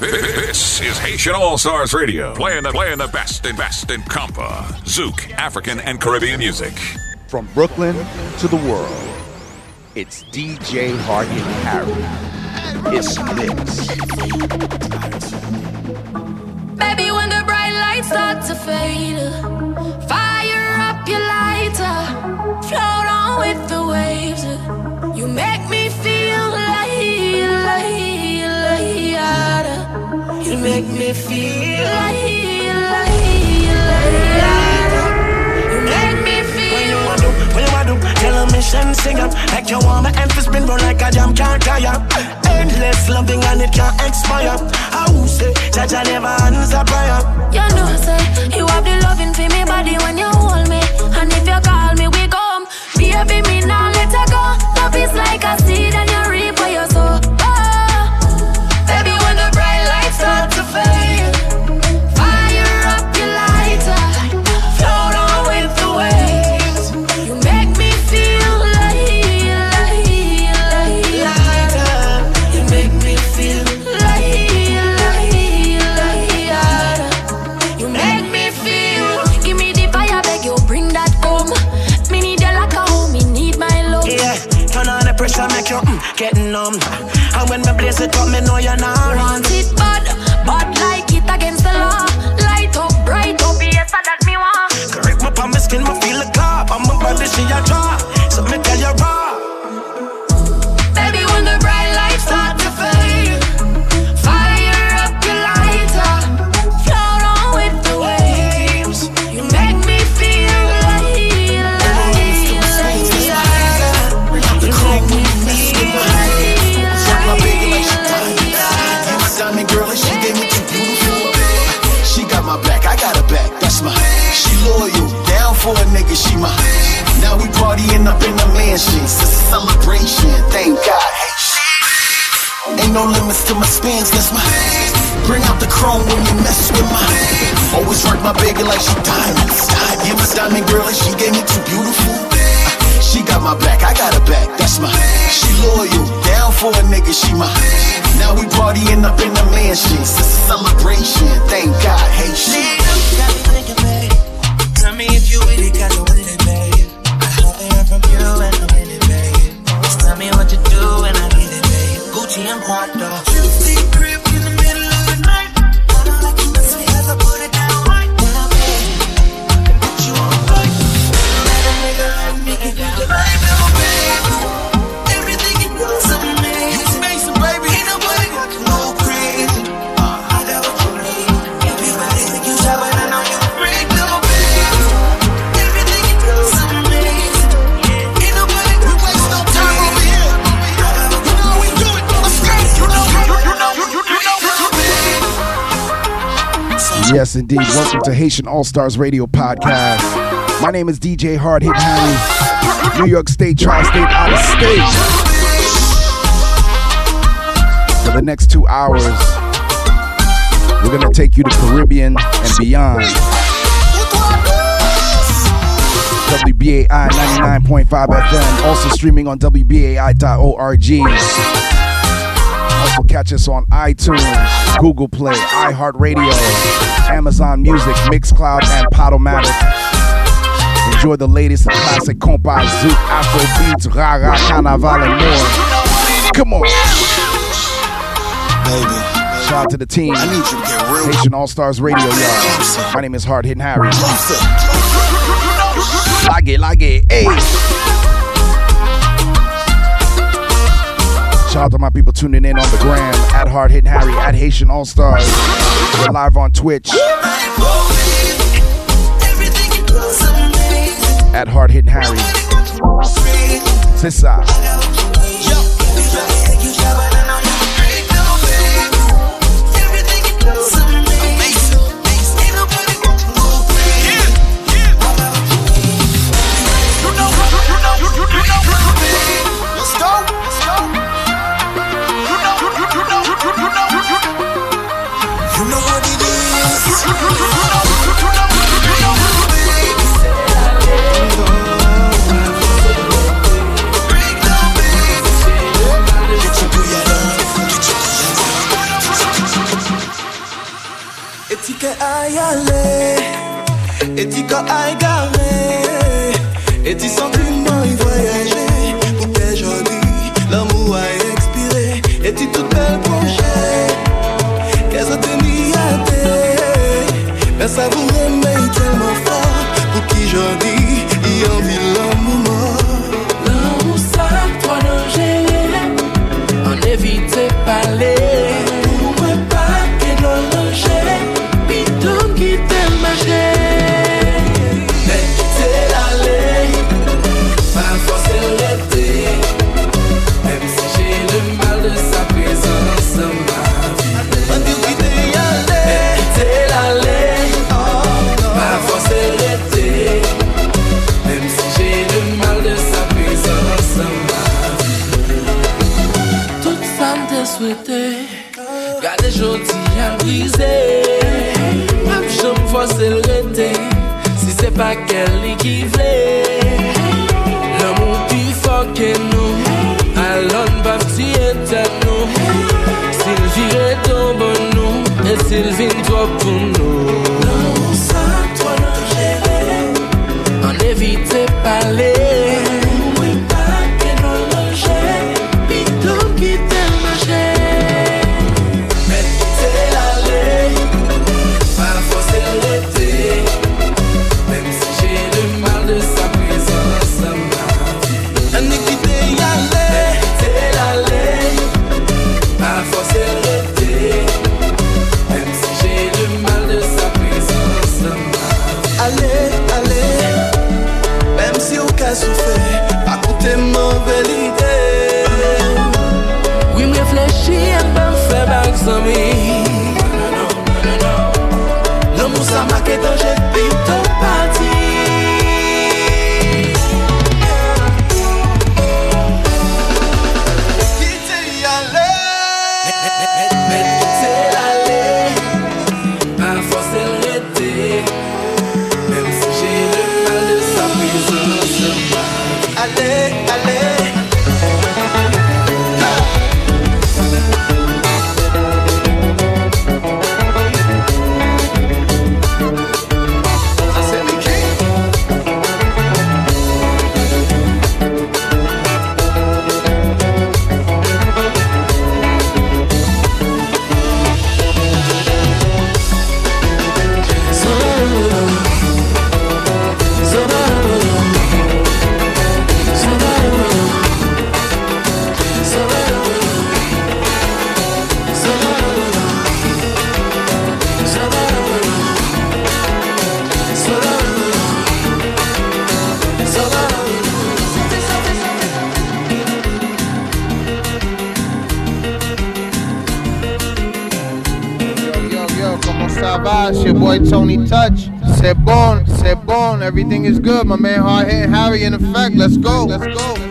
This is Haitian All Stars Radio, playing the playing the best and best in compa, zouk, African and Caribbean music. From Brooklyn to the world, it's DJ Hardy Harry. It's Mix. Baby, when the bright lights start to fade, fire up your lighter, float on with the waves. You make me feel like, like, like, you make me feel like, like, like, you make me feel. When you want when you want tell a mission, sing up like you want my emphasis spin round like a jam can't tire. Endless loving and it can't expire. I will say, Jaja never answer prayer. You know, say you have the loving for me body when you hold me, and if you call me, we come. Baby, me now let her go. Love is like a seed and you reap what you sow. Up in the mansion. It's a celebration. Thank God. Ain't no limits to my spins. That's my. Bring out the chrome when you mess with my. Always work my baby like she diamonds. You my diamond girl and she gave me two beautiful. She got my back, I got her back, that's my She loyal, down for a nigga, she my Now we partying up in the mansion It's a celebration, thank God, hey babe. Tell me if you with it, Gucci and Yes, indeed. Welcome to Haitian All Stars Radio Podcast. My name is DJ Hard Hit Harry, New York State, Tri State, out of state. For the next two hours, we're going to take you to Caribbean and beyond. WBAI 99.5 FM, also streaming on WBAI.org. Also catch us on iTunes, Google Play, iHeartRadio, Amazon Music, Mixcloud, and Podomatic. Enjoy the latest classic compa, zouk, afro beats, rara, carnaval, and more. Come on. Baby, Shout out to the team. I need you to get real. Haitian All Stars Radio, y'all. My name is Hard Hitting Harry. Lage, lage, hey. Shout out to my people tuning in on the gram at Hard Hitting Harry, at Haitian All Stars. We're live on Twitch at Hard Hitting Harry. Sissa. Et dis quand à égarer. Et dis sans pa kel li ki vle pi fokè nou Alon pa pti etan nou Sil vire ton bon nou E sil Everything is good, my man Hardhead Harry in effect. Let's go. Let's go.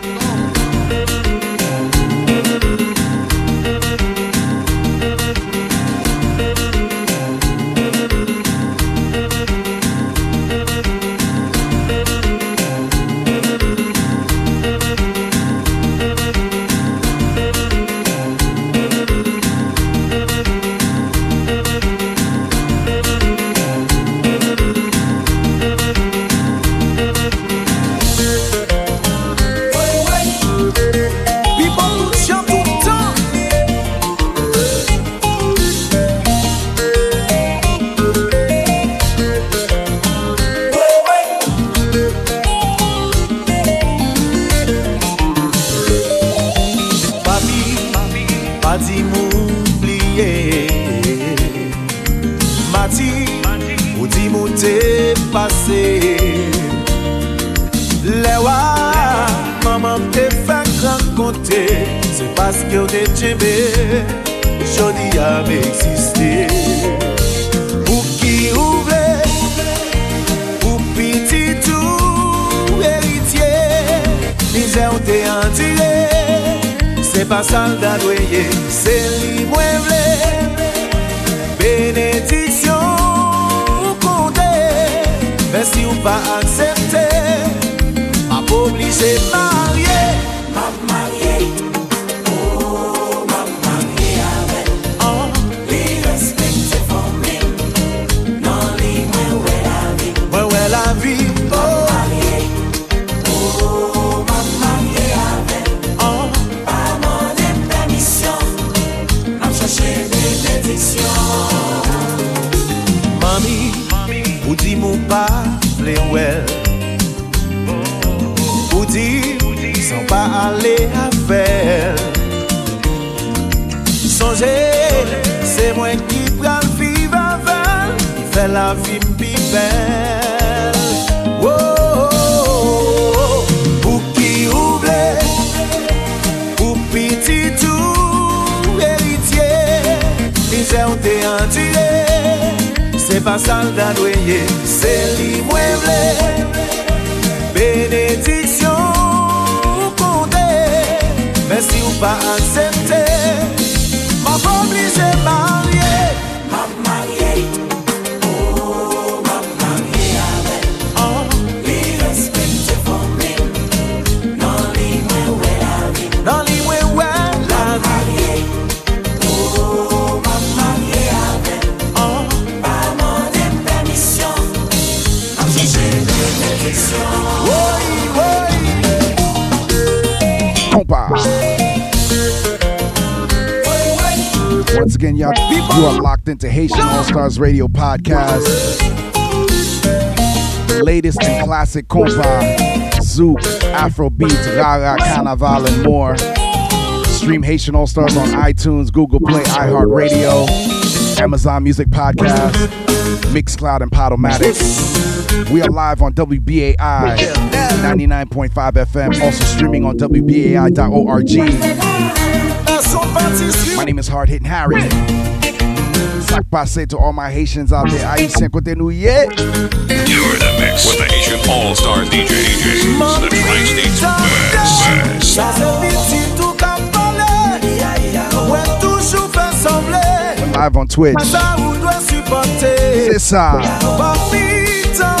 Again, y'all, you are locked into Haitian All Stars Radio podcast. Latest and classic compa, Zouk, Afrobeats, Rara, Carnaval, and more. Stream Haitian All Stars on iTunes, Google Play, iHeartRadio, Amazon Music Podcast, Mixcloud, and Podomatic. We are live on WBAI 99.5 FM, also streaming on WBAI.org. My name is Hard Hitting Harry. Sac passe to all my Haitians out there. Haïtien côté nous, yeah. You're the mix with the Haitian All Stars DJ DJs, the Tri-State's best, Ça se vit tout ka pale, ouais toujours fait sembler. Live on Twitch. Ça ou doit supporter. C'est ça. Papi, t'en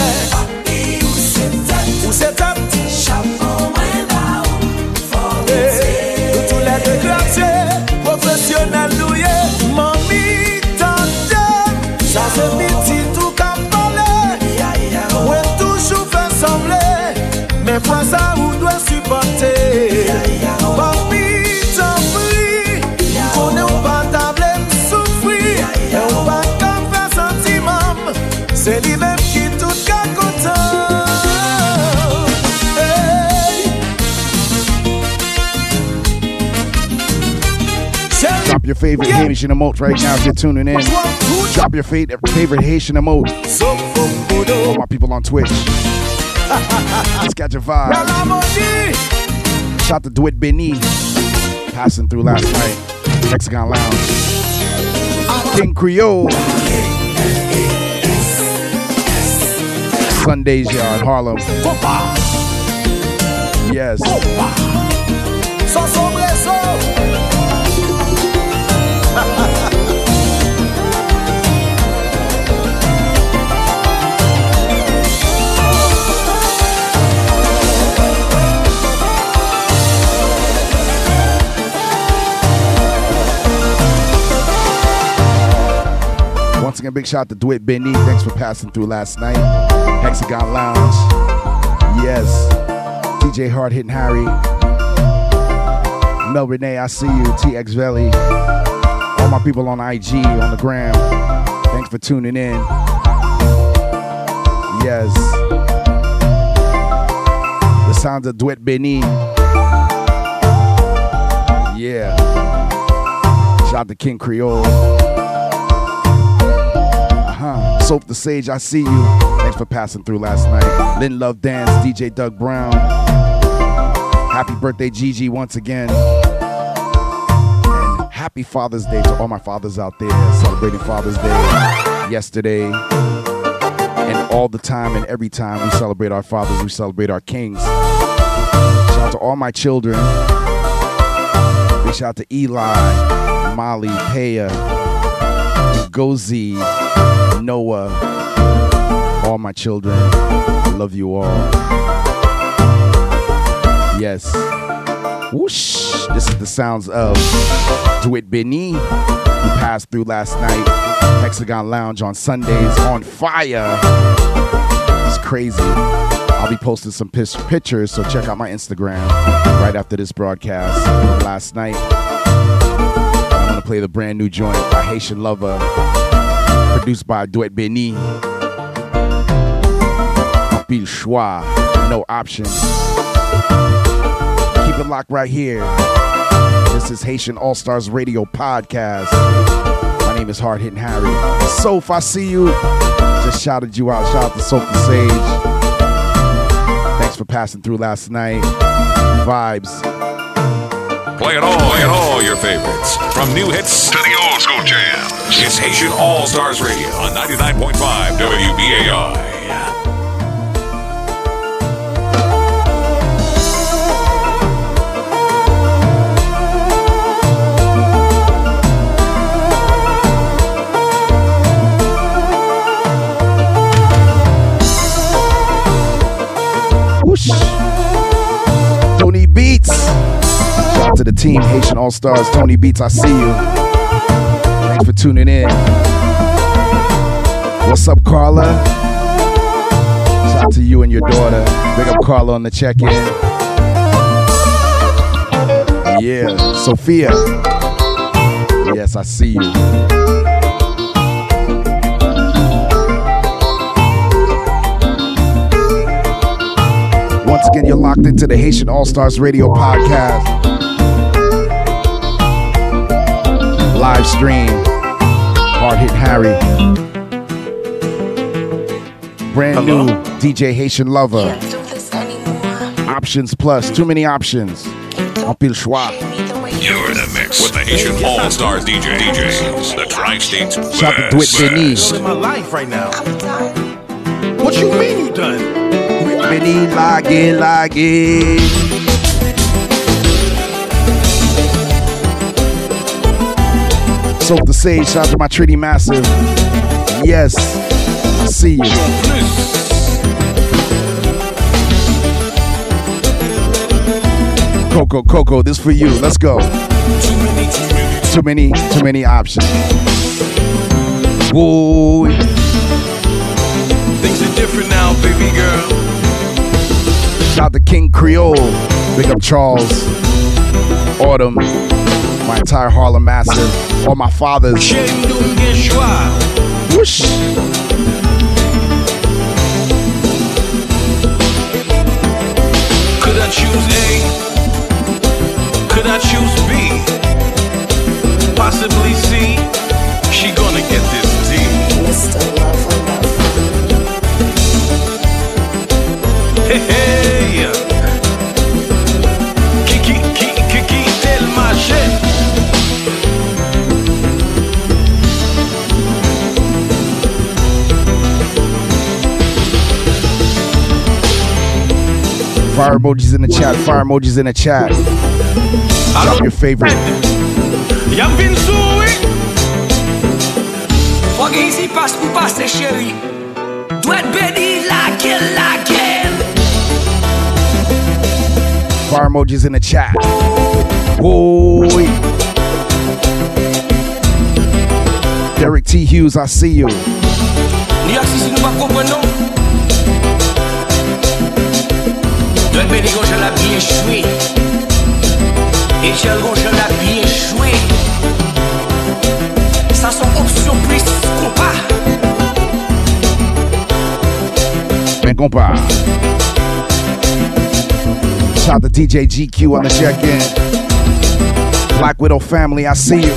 mais ou doit supporter. Papi, t'en prie, on est au table souffrir, et on pas qu'à faire sentiment. C'est lui-même qui tout qu'à content. Hey. Drop your favorite Haitian emote right now if you're tuning in. Drop your favorite Haitian emote. All my people on Twitch. Let's catch a vibe. Shout to Dwight Benny. Passing through last night. Hexagon Lounge. King Creole. Sundays Yard, Harlem. Yes. Again, big shout out to Dwight Benny. Thanks for passing through last night. Hexagon Lounge. Yes. DJ Hard Hitting Harry. Mel Renee, I see you. TX Valley. All my people on IG, on the gram. Thanks for tuning in. Yes. The sounds of Dwight Benny. Yeah. Shout out to King Creole. Soph the Sage, I see you. Thanks for passing through last night. Lynn Love Dance, DJ Doug Brown. Happy birthday, Gigi, once again. And happy Father's Day to all my fathers out there celebrating Father's Day yesterday. And all the time and every time we celebrate our fathers, we celebrate our kings. Shout out to all my children. Shout out to Eli, Molly, Paya, Gozi, Noah, all my children. I love you all. Yes. Whoosh. This is the sounds of Dwight Benny, who passed through last night. Hexagon Lounge on Sundays on fire. It's crazy. I'll be posting some pictures, so check out my Instagram right after this broadcast last night. I'm gonna play the brand new joint by Haitian Lover, produced by Dwight Benny. Bill Schwa, no option. Keep it locked right here. This is Haitian All Stars Radio Podcast. My name is Hard Hitting Harry. Soph, I see you. Just shouted you out. Shout out to the Sage Thanks for passing through last night. Vibes. Play it all, play it all your favorites. From new hits to the old school jams. It's Haitian All Stars Radio on 99.5 WBAI. Tony Beats. Shout out to the team, Haitian All Stars. Tony Beats, I see you. Thanks for tuning in. What's up, Carla? Shout out to you and your daughter. Big up Carla on the check in. Yeah, Sophia. Yes, I see you. Once again, you're locked into the Haitian All Stars Radio podcast. Live stream. Hard Hit Harry. Brand Hello? new DJ Haitian Lover. Options Plus. Too many options. Empile choix. You're in the mix with the Haitian All Stars DJ DJs. The Tri States. Shout out to Dwit Denise. in my life right now. What you mean you done? Benny lage lage. Soph the Sage, shout out to my Trinity Massive. Yes, see you. Coco, Coco, this for you. Let's go. Too many, too many options. Whoa. Things are different now, baby girl. Shout out to King Creole. Big up Charles. Autumn. My entire Harlem Massive. All my fathers. Whoosh. Could I choose A? Could I choose B? Possibly C? She gonna get this D. Mr. Love, Hey, hey. Fire emojis in the chat. Fire emojis in the chat. Drop your favorite. Yam vin sou, Fwa gen isi pas pou pase, chéri. Dwet bedi lakel, lakel. Fire emojis in the chat. Boy. Derek T. Hughes, I see you. Ni ak si si nou pa beni gonjan la choué Etiel gonjan la choué Sa son opsyon plis kompa Ben kompa Shout out to DJ GQ on the check-in Black Widow family, I see you.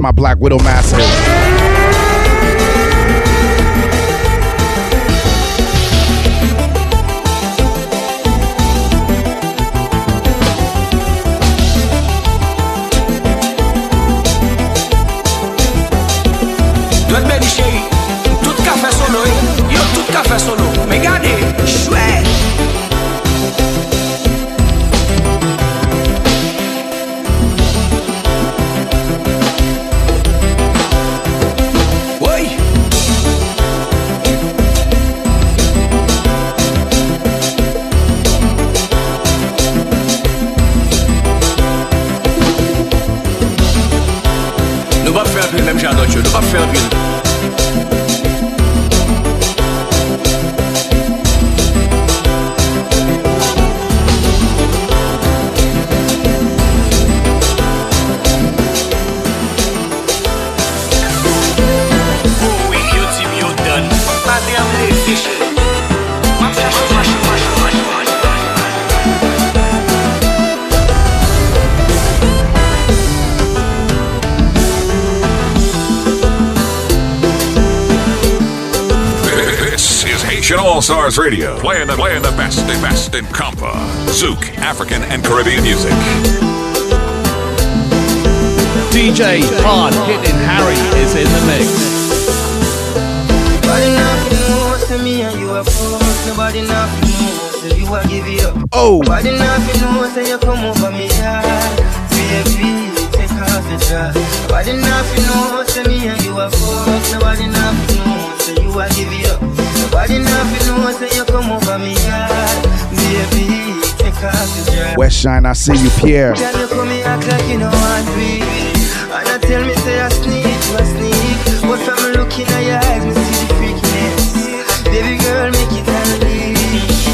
My Black Widow massive Radio, playing the playing the best, the best in compa, zouk, African and Caribbean music. DJ Hard Hitting Harry is in the mix. Nobody nothing know, say me and you are fools. Nobody nothing know, say you are give it up. Oh. Nobody nothing know, say you come over me yard. Baby, take off the dress. Nobody nothing know, say me and you are fools. Nobody nothing know, say you are give it up. Nobody nothing know, say you come over me yard. Baby, take off the dress. West Shine, I see you, Pierre. Can you come here act like you know one breathe? And I tell me say I sneak, you sneak But from looking at your eyes, me see the freakiness Baby girl, make it unleash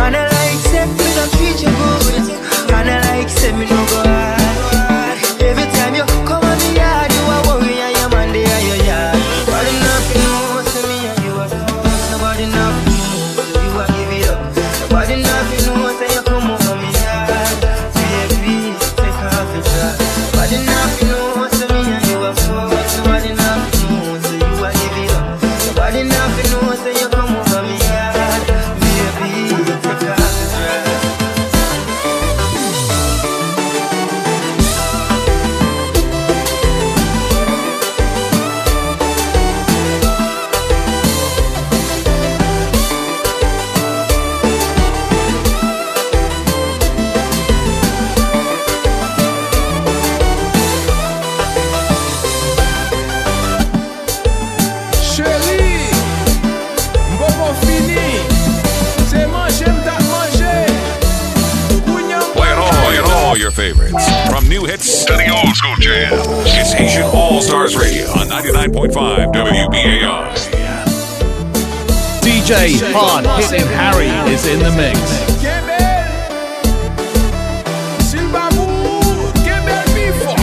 And I like say me don't treat you good And I like say me no new hits to the old school jams. It's Haitian All Stars Radio on 99.5 WBAI. DJ Hard Hitting Harry is in the mix.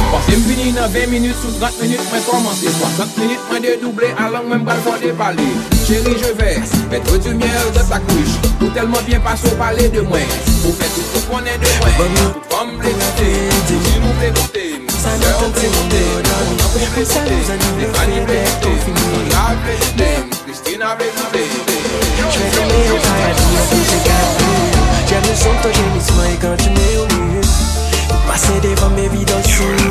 Parce que fini dans 20 minutes sous 30 minutes, mais commencer 60 minutes, mais dédoublé à langue même balle pour déballer. Chérie, je vais mettre du miel dans ta couche. Pour tellement bien passer au palais de moi. Pour faire tout ce qu'on est de moi. Pour comme les goûter, si nous paradis en de ton gémissement et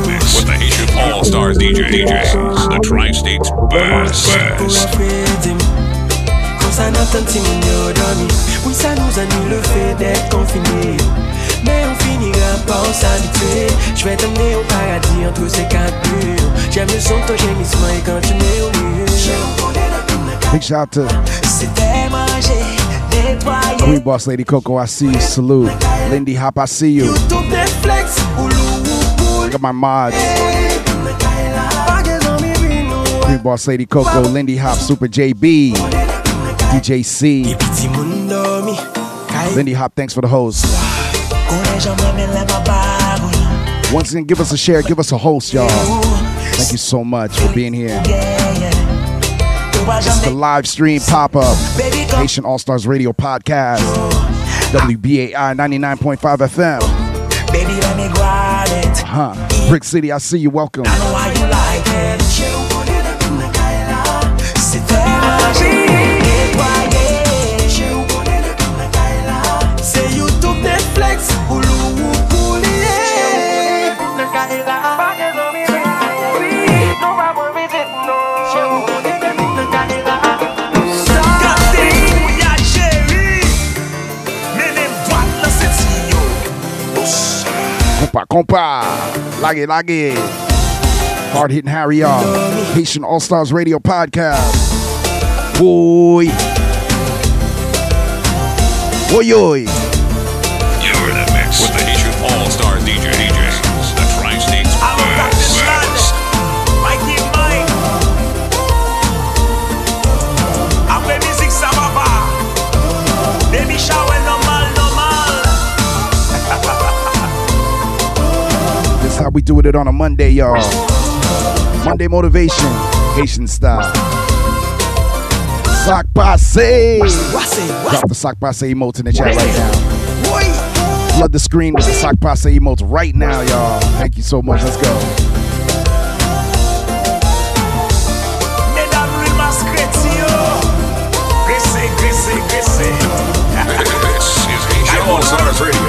With the Haitian All Stars DJ DJs, the Tri States best, Oui ça nous annule le fait d'être confiné Mais on finira par s'habituer Je vais t'emmener au paradis entre ces quatre murs J'aime le son de ton gémissement et quand tu mets au Big shout out to C'était manger, nettoyer Queen Boss Lady Coco, I see you. Salute. Lindy Hop, I see you. Look Netflix ou I got my mods. Queen Boss Lady Coco, Lindy Hop, Super JB, DJ C. Lindy Hop, thanks for the host. Once again, give us a share, give us a host, y'all. Thank you so much for being here. It's the live stream pop up Haitian All Stars Radio podcast. WBAI 99.5 FM. Baby, let me grab it. Huh. Brick City, I see you. Welcome. Compa. Lage, lage. Hard hitting Harry, y'all. Haitian All Stars Radio podcast. Boy. Oi, oi. We doing it on a Monday, y'all. Monday motivation, Haitian style. Sock passe. Drop the sock passe emotes in the chat right now. Flood the screen with the sock passe emotes right now, y'all. Thank you so much. Let's go. Graissé,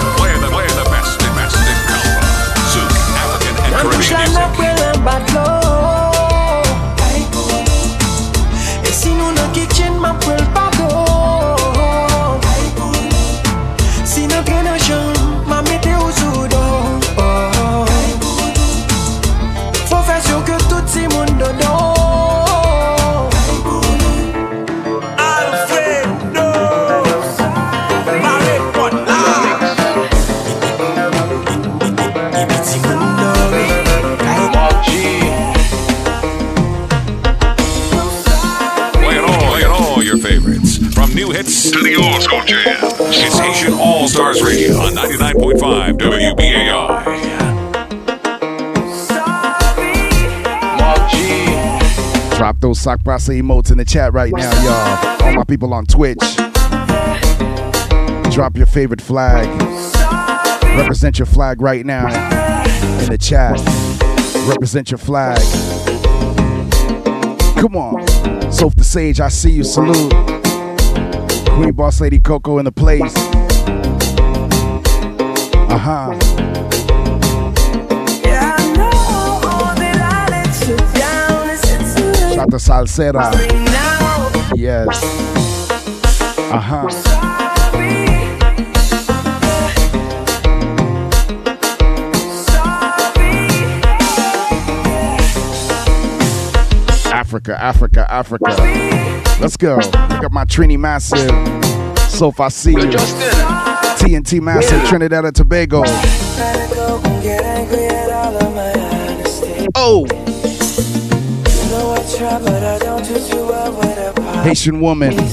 sock passe emotes in the chat right now, y'all. All my people on Twitch. Drop your favorite flag. Represent your flag right now in the chat. Represent your flag. Come on. Soph the Sage, I see you. Salute. Queen Boss Lady Coco in the place. Uh huh. It too late Shout to Salsera. Yes. Uh huh. Africa, Africa, Africa. Let's go. Pick up my Trini Massive. So if I see you. TNT Massive, Trinidad and Tobago. Oh, Haitian woman. You're in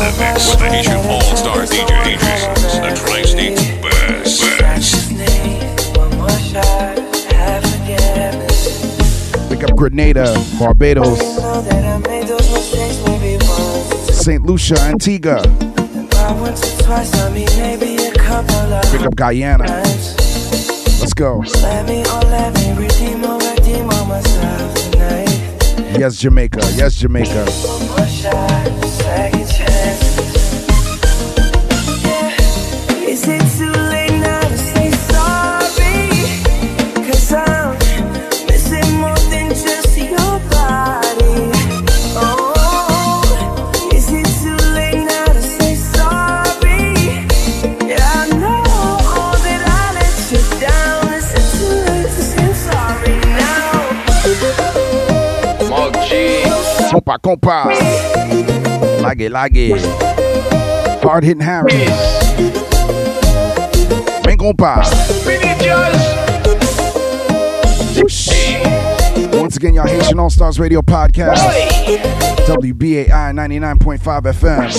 the mix with the Haitian All Star DJ DJs, the Tri-State's best, best. One more shot, have forgiveness. Pick up Grenada, Barbados, Know that I made those mistakes maybe once. St. Lucia, Antigua. Not once or twice, I mean maybe a couple of Pick up Guyana. Let's go. Oh, Let me, let me redeem or redeem on myself tonight. Yes, Jamaica. Yes, Jamaica. Compa, compa. Lage, lage. Hard hitting Harry. Ven, compa. Once again, y'all Haitian All Stars Radio Podcast. WBAI 99.5 FM.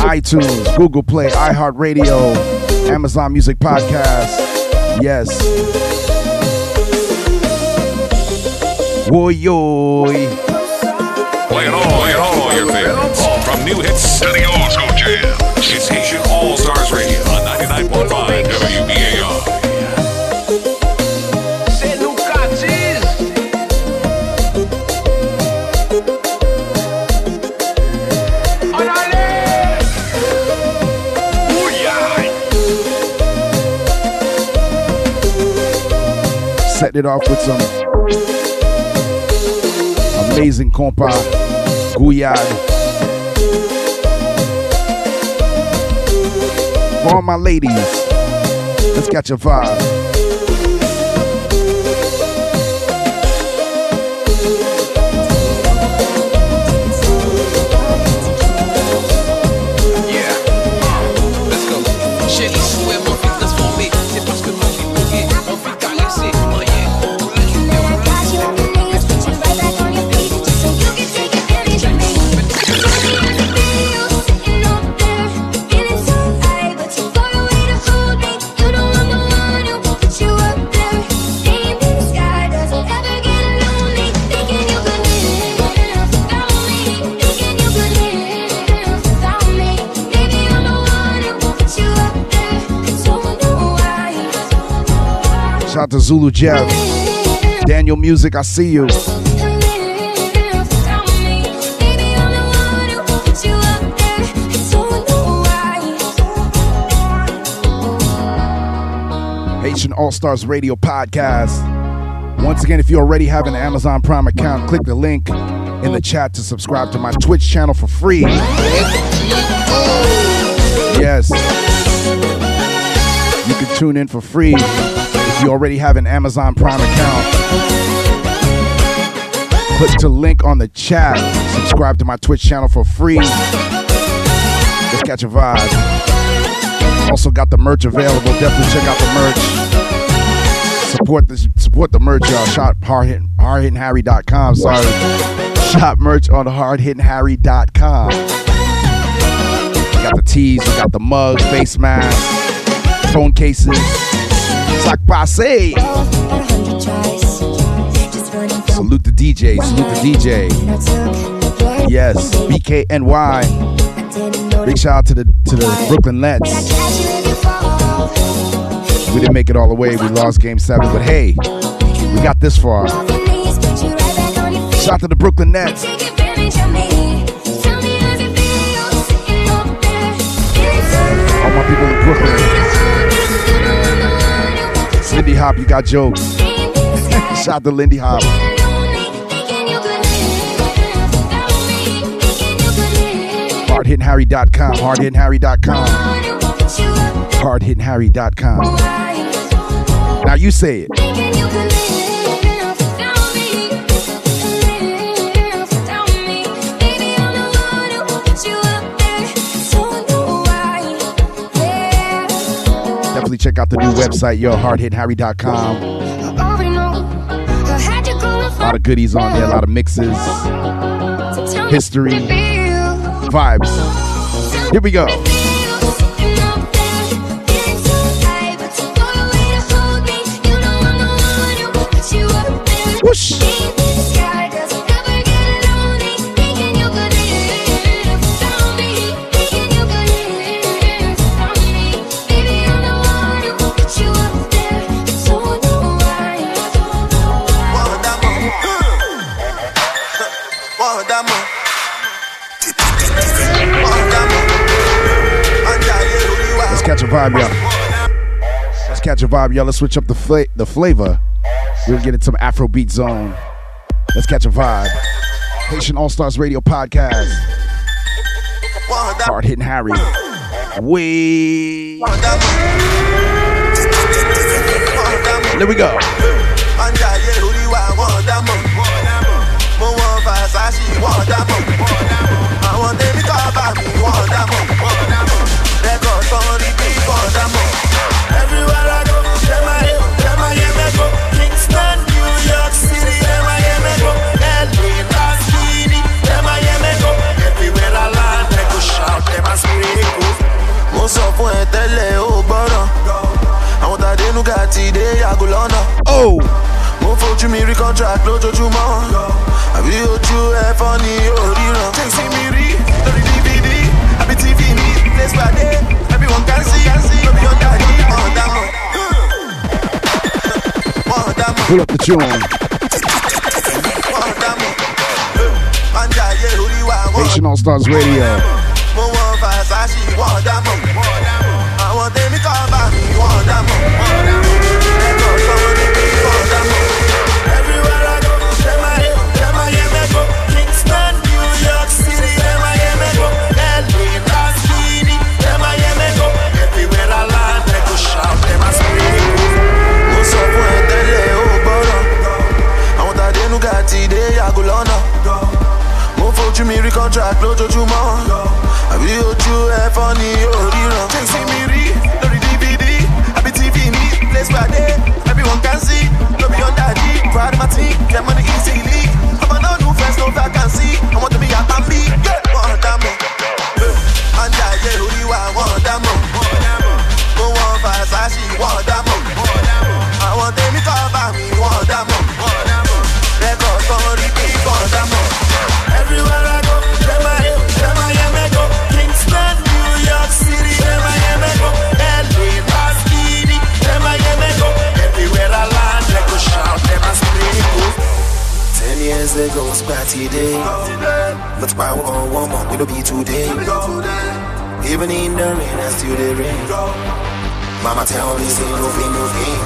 iTunes, Google Play, iHeartRadio, Amazon Music Podcast. Yes. Woy yoy. Playing all, playing all your favorites, from new hits to the old school jams. It's Haitian All Stars Radio on 99.5 WBAI. C'est nous qu'a dit. On allait. Set it off with some amazing compa, gouyad. For all my ladies, let's catch a vibe. Zulu Jeff. Daniel Music, I see you. Haitian All Stars Radio Podcast. Once again, if you already have an Amazon Prime account, click the link in the chat to subscribe to my Twitch channel for free. Yes. You can tune in for free if you already have an Amazon Prime account. Click the link on the chat. Subscribe to my Twitch channel for free. Let's catch a vibe. Also got the merch available. Definitely check out the merch. Support the support the merch, y'all. Shop hard hardhittingharry.com. Sorry. Shop merch on hardhittingharry.com. We got the tees, we got the mug, face mask, phone cases. Sac passe. Salute the DJ, salute the DJ. Yes, BKNY. Big shout out to the to the Brooklyn Nets. We didn't make it all the way. We lost game seven, but hey, we got this far. Shout out to the Brooklyn Nets. All my people in Brooklyn. Lindy Hop, you got jokes. Shout out to Lindy Hop. hardhittingharry.com, hardhittingharry.com, hardhittingharry.com. Now you say it. Check out the new website, yo, hardhittingharry.com. A lot of goodies on there, a lot of mixes, history, vibes. Here we go. Whoosh. Vibe, y'all. Let's catch a vibe, y'all. Let's switch up the fla- the flavor. We'll get into some Afrobeat zone. Let's catch a vibe. Haitian All Stars Radio Podcast. Hard hitting Harry. We. There we go. Àwọn tèmi kọ́ bá mi wọ́n dámọ̀. Record Mo sọ fún ẹ tẹ́lẹ̀ ó gbọ́ràn. Àwọn tàdé nuga ti dé yàgò lọ́nà. Oh! Mo fojú mi rí contract lójoojúmọ́. Àbí ojú ẹ̀fọ́ ni òríran. Chasing mi rí lórí DVD, àbí TV mi. Place pàdé, everyone can see, can see. Lóbi ọ̀dà ní ọ̀dàmọ̀. Ọ̀dàmọ̀, Pull up the tune. Máa ń Wọ́n dámọ̀. Àwọn tèmi kọ́ bá mi, wọ́n dámọ̀. Record sọ́wọ́n ní bí wọ́n dámọ̀. Everywhere I go, dem a hear, dem a hear me go. Kingston, New York City, dem a hear me go. LA, Lascini, dem a hear me go. Everywhere I land, they go shout, dem a scream. Mo sọ fún ẹ tẹ́lẹ̀ ó gbọ́ràn. Àwọn tàdé nuga ti dé yàgò lọ́nà. Mo fojú mi rí contract lójoojúmọ́. Àbí ojú ẹ̀fọ́ ni òríran. Chasing mi rí lórí DVD, àbí TV ní place pàdé. Everyone can see, no be under the of my team, get money easily. Ọmọ náà nu first no vacancy. Ọmọ tèmi yàtọ̀ mi, party day. But we gon' warm up, it'll be today. Even in the rain, I still the rain. Mama tell me say no pain, no pain.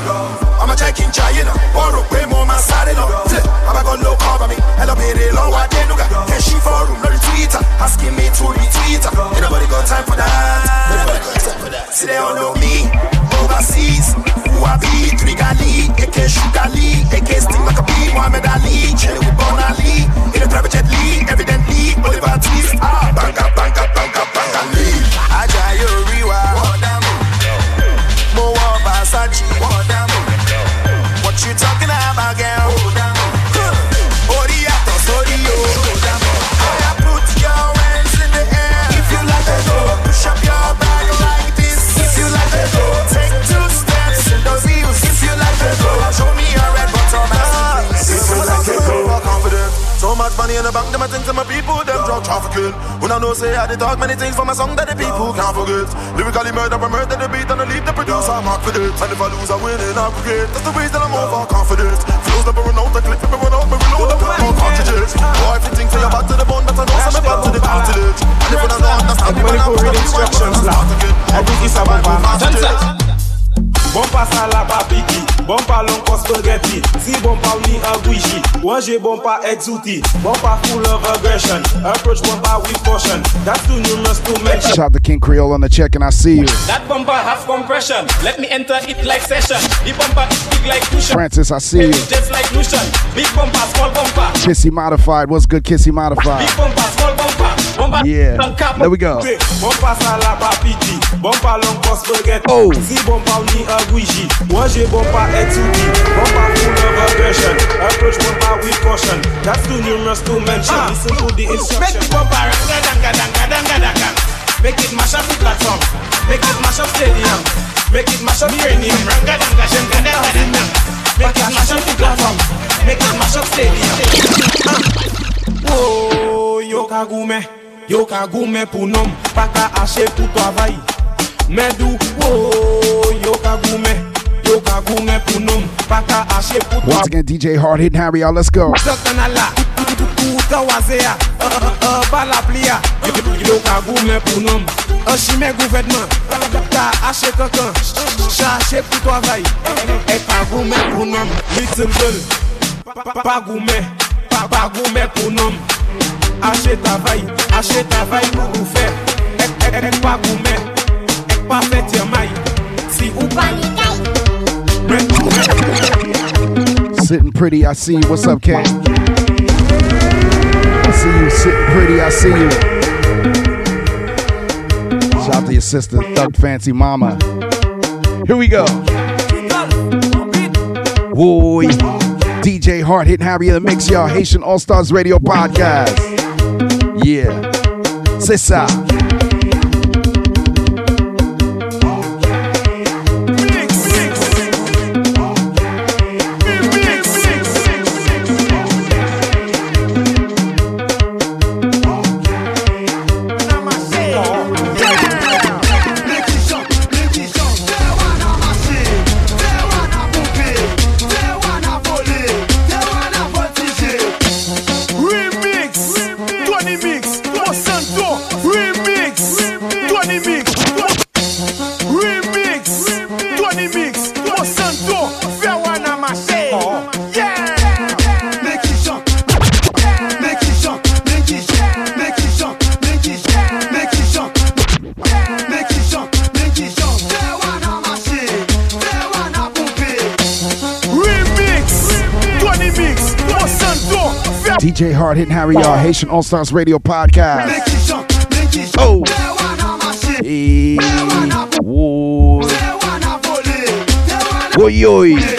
I'm a check in China, or pay more my side no. I'm a gon' low cover me, hello baby, low what they nuga. Can she for room, no retweeter, asking me to retweet. Ain't nobody got time for that. Nobody got time for that. See they all know me overseas. Who I be? Trigali, AK Shugali, AK Sting like a bee, Muhammad Ali, chilling with Bon Ali, in a private jet Lee, evidently Oliver Twist. Ah, banga, banga, banga, banga, Lee. Ajayo Riwa, Mo Versace, what you talking about, in the bank, them I think to my people, them drug trafficking. When I know say I did talk many things for my song that the people can't forget. Lyrically murder, I murder the beat and I leave the producer mark for it. And if I lose, I win in aggregate. That's the reason I'm overconfident. Flows never run out, the clip never run out, me reload up more cartridges. Boy, everything for your back to the bone, but I know some back to the continent. And if I don't understand, people now go read instructions là. Every is a bomba. Bomba salaba piki, bomba lonko spaghetti. Si bomba uni a guishi, wanje bomba exuti. Bomba full of aggression, approach bomba with caution. That's too numerous to mention. Shout to King Creole on the check, and I see you. That bumper has compression. Let me enter it like session. The bumper is big like cushion. Francis, I see you. Just like Lucian. Big bumper, small bumper. Kissy Modified. What's good, Kissy Modified? Big bumper, bumper. Bumper Yeah. and. There we go. Bumper salaba piki, bumper lonko spaghetti. Oh. Si bomba uni a guishi, wanje bomba exuti. Bomba full of aggression, approach bomba with caution. That's too numerous to mention. Listen to the Make it mash up the platform. Make it mash up stadium. Make it mash up uranium. Ranga danga danga danga danga. Make it mash up the platform. Make it mash up stadium. Oh, yo ka goumen, Yo ka goumen pou nom, pa ka ache pou travay. Medou, oh, yo ka goumen Yo ka goumen pou nom, pa ka ache pou travay. Once again, DJ Hard Hit Harry, y'all, let's go. Sotan ala, kouta wazea Bala plia, yo ka goumen pou nom Chime gouvedman, ta ache kakan Chache pou travay, e ka goumen pou nom Little girl, pa goumen, pa pa goumen pou nom. Ache travay, ache travay pou ou fe, ek, ek, ek pa goumen, ek pa fe tirmay. Si ou pa Sitting pretty, I see you. What's up, Ken? I see you sitting pretty, I see you. Shout out to your sister, Thug Fancy Mama. Here we go. Boy, DJ Hard Hitting Harry in the mix, y'all. Haitian All Stars Radio Podcast. Yeah. C'est ça. DJ Hard Hitting Harry, y'all. Haitian All Stars Radio Podcast. Make it jump, make it jump. Oh. Hey. Whoa. Volé.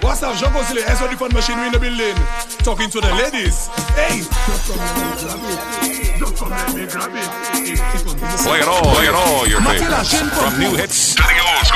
What's up, Jean Gosselin, SO Different Machinery in the building. Talking to the ladies. Hey! Play it all, play it all, your favorites. From new hits to the old school.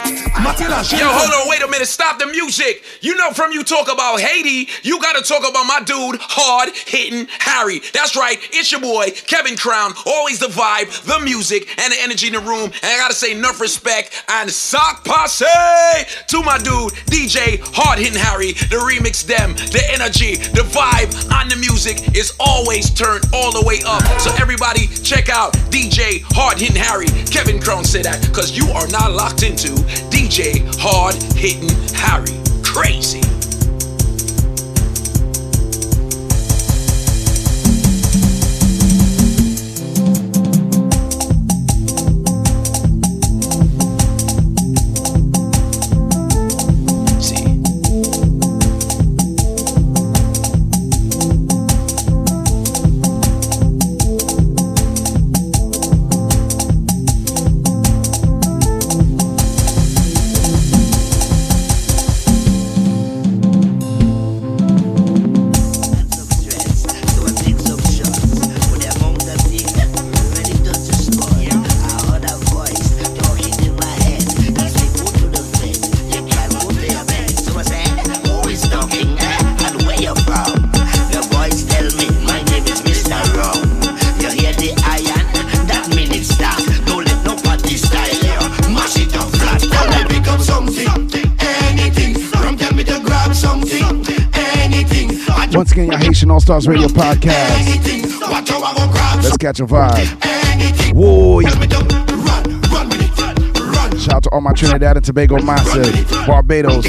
Yo, hold on, wait a minute. Stop the music. You know, from you talk about Haiti, you got to talk about my dude, hard hitting Harry. That's right. It's your boy, Kevin Crown. Always the vibe, the music, and the energy in the room. And I got to say, enough respect and sock passe to my dude, DJ Hard Hitting Harry. The remix, them, the energy, the vibe on the music is always turned all the way up. So everybody, check out DJ Hard Hitting Harry. Kevin Crown said that because you are not locked into DJ Hard Hitting Harry. Crazy. Radio podcast. Let's catch a vibe. Whoa. Shout out to all my Trinidad and Tobago massive, Barbados,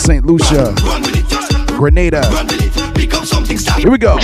St. Lucia, Grenada. Here we go.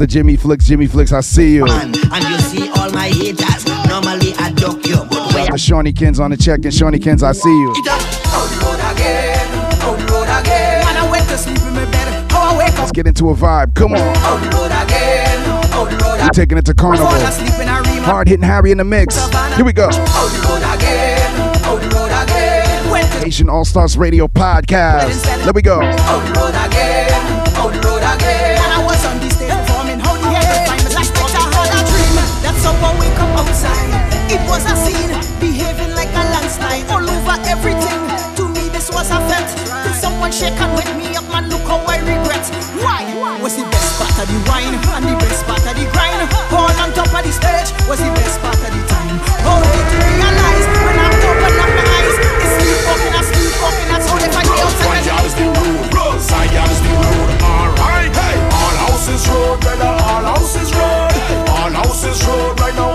The rum Shout out to Jimmy Flicks. Jimmy Flicks, I see you. And you see all my haters. Normally I duck you. But to Shawnee Kins on the check and Shawnee Kins, I see you. Man, I went to sleep in my bed. How I wake up. Let's get into a vibe. Come on. Out the road again. Out the road We're taking it to Carnival. Fall asleep in a ream. Hard hitting Harry in the mix. Here we go. Out the road again. Out road again. Went to Haitian All Stars Radio podcast. Let me go. Was a scene, behaving like a landslide all over everything. To me, this was a fete. Till someone shake and wake me up, man. Look how I regret. Why? Was the best part of the wine and the best part of the grind. All on top of the stage was the best part of the time. How did you realize when I open up my eyes? It's sleepwalking, I sleepwalking. That's how they find me outside. Zion is the road, Zion is the road. Alright, hey, all houses road, brother, all houses road. All houses road right now,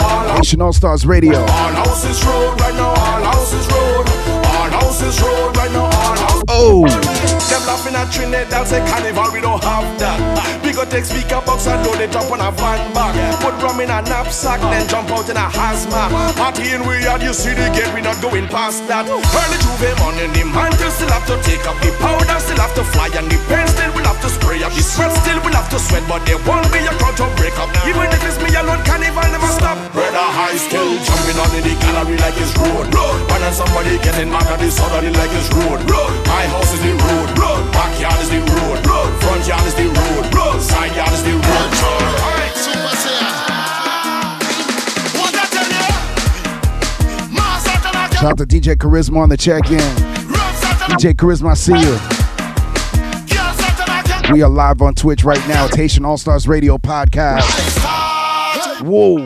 all houses. All Stars Radio. All houses road right now, all houses road. All houses road right now, all houses. Oh. Them laughing at Trinidad, say carnival, we don't have that. We go take speaker box and load it up on a van bag. Put rum in a knapsack, then jump out in a hazmat. Party in we yard, you see the gate, we not going past that. Early J'ouvert morning, the mantle still have to take up the powder, still have to fly, and the paint still will have to spray up. The sweat still will have to sweat, but there won't be a crowd to break up. Even if it's me alone, carnival never stop. Brother high still jumping on in the gallery like it's road. road. And somebody getting mad at the suddenly like it's road. road. My house is the road. road. Backyard is the road. road. Front yard is the road. road. Side yard is the road. Alright, super Shout out to DJ Charisma on the check in. DJ Charisma, I see you. We are live on Twitch right now. It's Haitian All Stars Radio podcast. Whoa.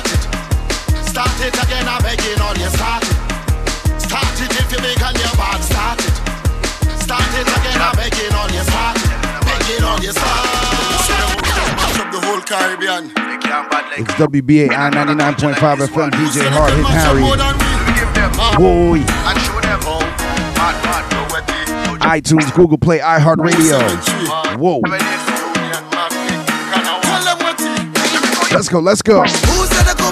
Caribbean. It's WBAI 99.5 FM. DJ Hard hitting Harry. Boy. And show them how. Mad, mad, no wetty. iTunes, Google Play, iHeartRadio. Whoa. Let's go, let's go. Who said I go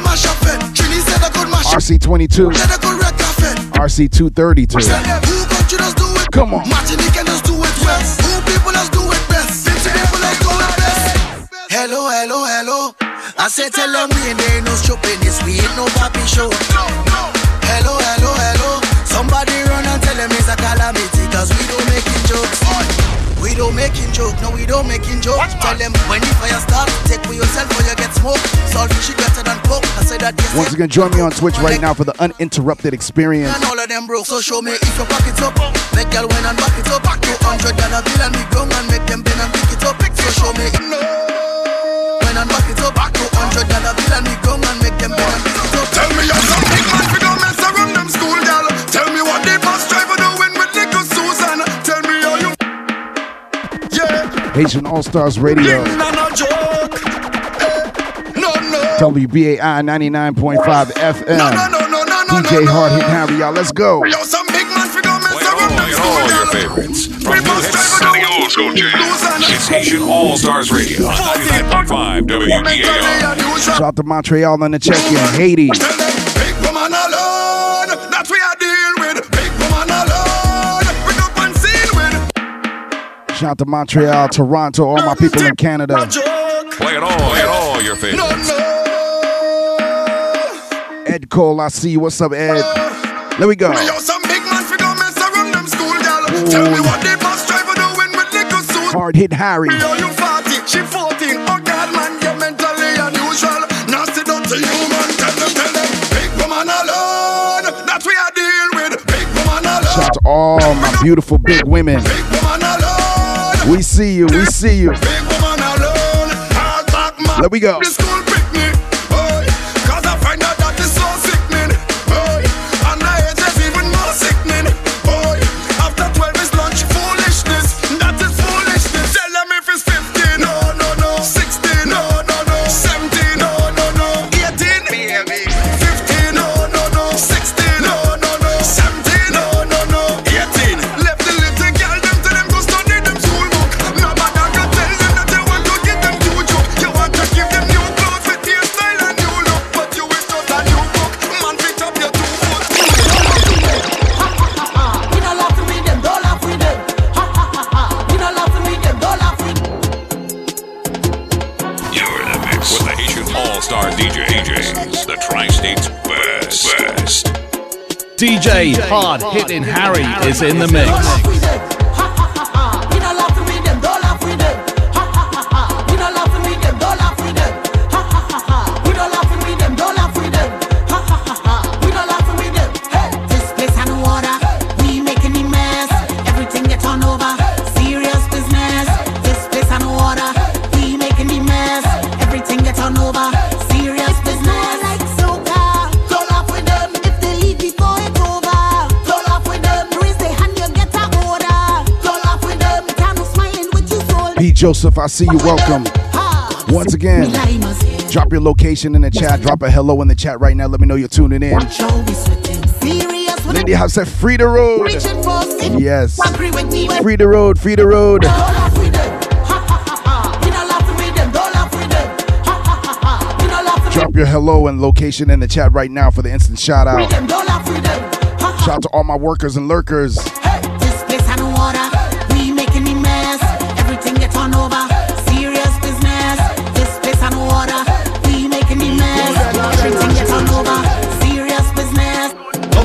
Hello, hello, hello. I said tell them we ain't there no shopping this. We ain't no papi show. Hello, hello, hello. Somebody run and tell them it's a calamity cause we don't making jokes. We don't making joke, no we don't making joke. Tell them when the fire start, take for yourself or you get smoke. Saltfish is better than pork. I said that yes. Once again, join me on Twitch right now for the uninterrupted experience. And all of them broke, so show me if you pack it up. Make girl win and back it up. Back to hundred dollar bill and be ground and make them bend and pick it up. So show me no. Hundred dollar bill and be ground and make them bend and pick it up. Tell me you're some big man, we don't mess around them school gal. Tell me what the bus driver doing with little Susan. Tell me how you. Yeah, Haitian All Stars Radio, nah, no joke. No, no. WBAI 99.5 FM. No, no, no, no, no, no, DJ no, Hard no. hitting Harry, y'all. Let's go. Yo, some All your gal. favorites. From new hits to the old school jams. It's Haitian All Stars Radio on 99.5 WBAI. Shout out to Montreal on the check-in. Haiti. Tell them, big woman alone. That we are deal with. Big woman alone. We up and seen with. Shout out to Montreal, Toronto, all my people in Canada. Play it all, play it all your favorites. Ed Cole, I see you. What's up, Ed? Uh, there we go. Tell me what the bus driver doing with little suit. Hard hit Harry. Yo, you 40, she 14. Oh God, man, you're mentally unusual. Nasty, dirty human. Tell them, tell them. Big woman alone. That we are deal with. Big woman alone. Shout out to all my beautiful big women. Big woman alone. We see you. We see you. Big woman alone. Hard back man. Let we go. The school pick Hard Hitting Harry is in the mix. Joseph, I see you. Welcome. Once again, Me limers here. drop your location in the chat. Drop a hello in the chat right now. Let me know you're tuning in. Show me sweating. Serious with Lindy House said, free the road. Reaching for stick. Yes. Agree with me. Free the road, free the road. Drop your hello and location in the chat right now for the instant shout out. them, don't laugh with them. Ha ha. Shout out to all my workers and lurkers.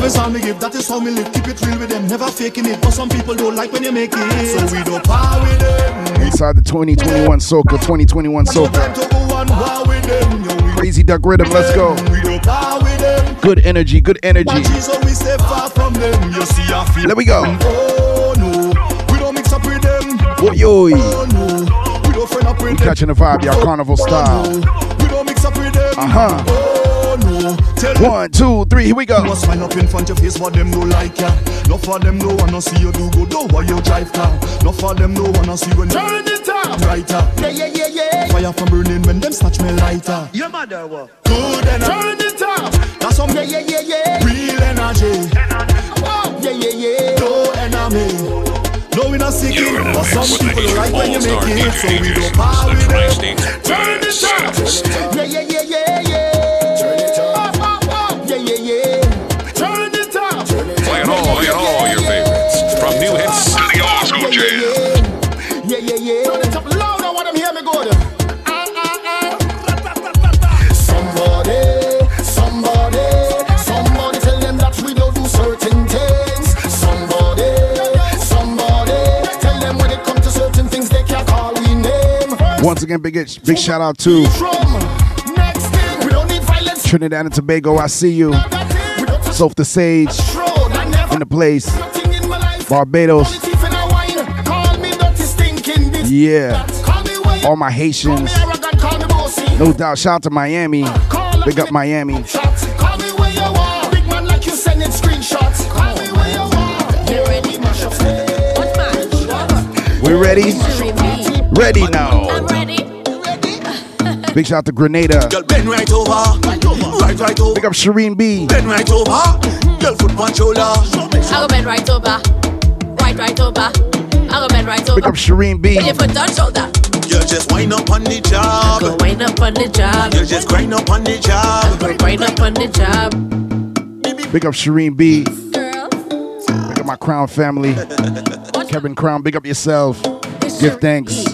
Is all me give, that is how me live. Keep it real with them, never faking it. But some people don't like when you make it, so we don't par with them. Inside the 2021 Soca, 2021 No Soca. to go and war with them. Yo, we Crazy Duck Rhythm, let's go. We don't par with them. Good energy, good energy. Watch we stay far from them. You see, I feel. Let me go. Oh no, we don't mix up with them. Boy, yo. Oh no, we don't friend I'm catching the vibe, y'all carnival style. We don't mix up with them. Uh huh. Tell One, two, three, here we go. Must smile up in front of face, but them no like ya. No for them no wanna see you do good, no why you drive car. No for them no wanna see when Turn it up. brighter. Yeah, yeah, yeah, yeah. Fire from burning when them snatch me lighter. Your mother what? Good energy. Turn it up. That's some Yeah, yeah, yeah, yeah. real energy. Oh, yeah, yeah, yeah. No enemy. No we not seek You're in it, a but some mix with the people like when you make it, so we don't Aegis, power with them. Turn it up. Yeah, yeah, yeah, yeah, Once again, big big shout out to. Trinidad and Tobago. I see you. Soph the Sage in the place. Barbados. Yeah. All my Haitians. No doubt. Shout out to Miami. Big up Miami. We ready? Ready now. I'm ready. Big shout out to Grenada. Girl, bend right over, right, right over. Big up Shireen B. Bend right over, girl, foot punch shoulder. I go bend right over. Right, right over. I go bend right over. Big up Shireen B. Put your foot on shoulder. You just wind up on the job. Go wind up on the job. You just grind up on the job. Go grind up on the job. Big up Shireen B. Big up my Crown family. Kevin Crown, big up yourself. Give thanks.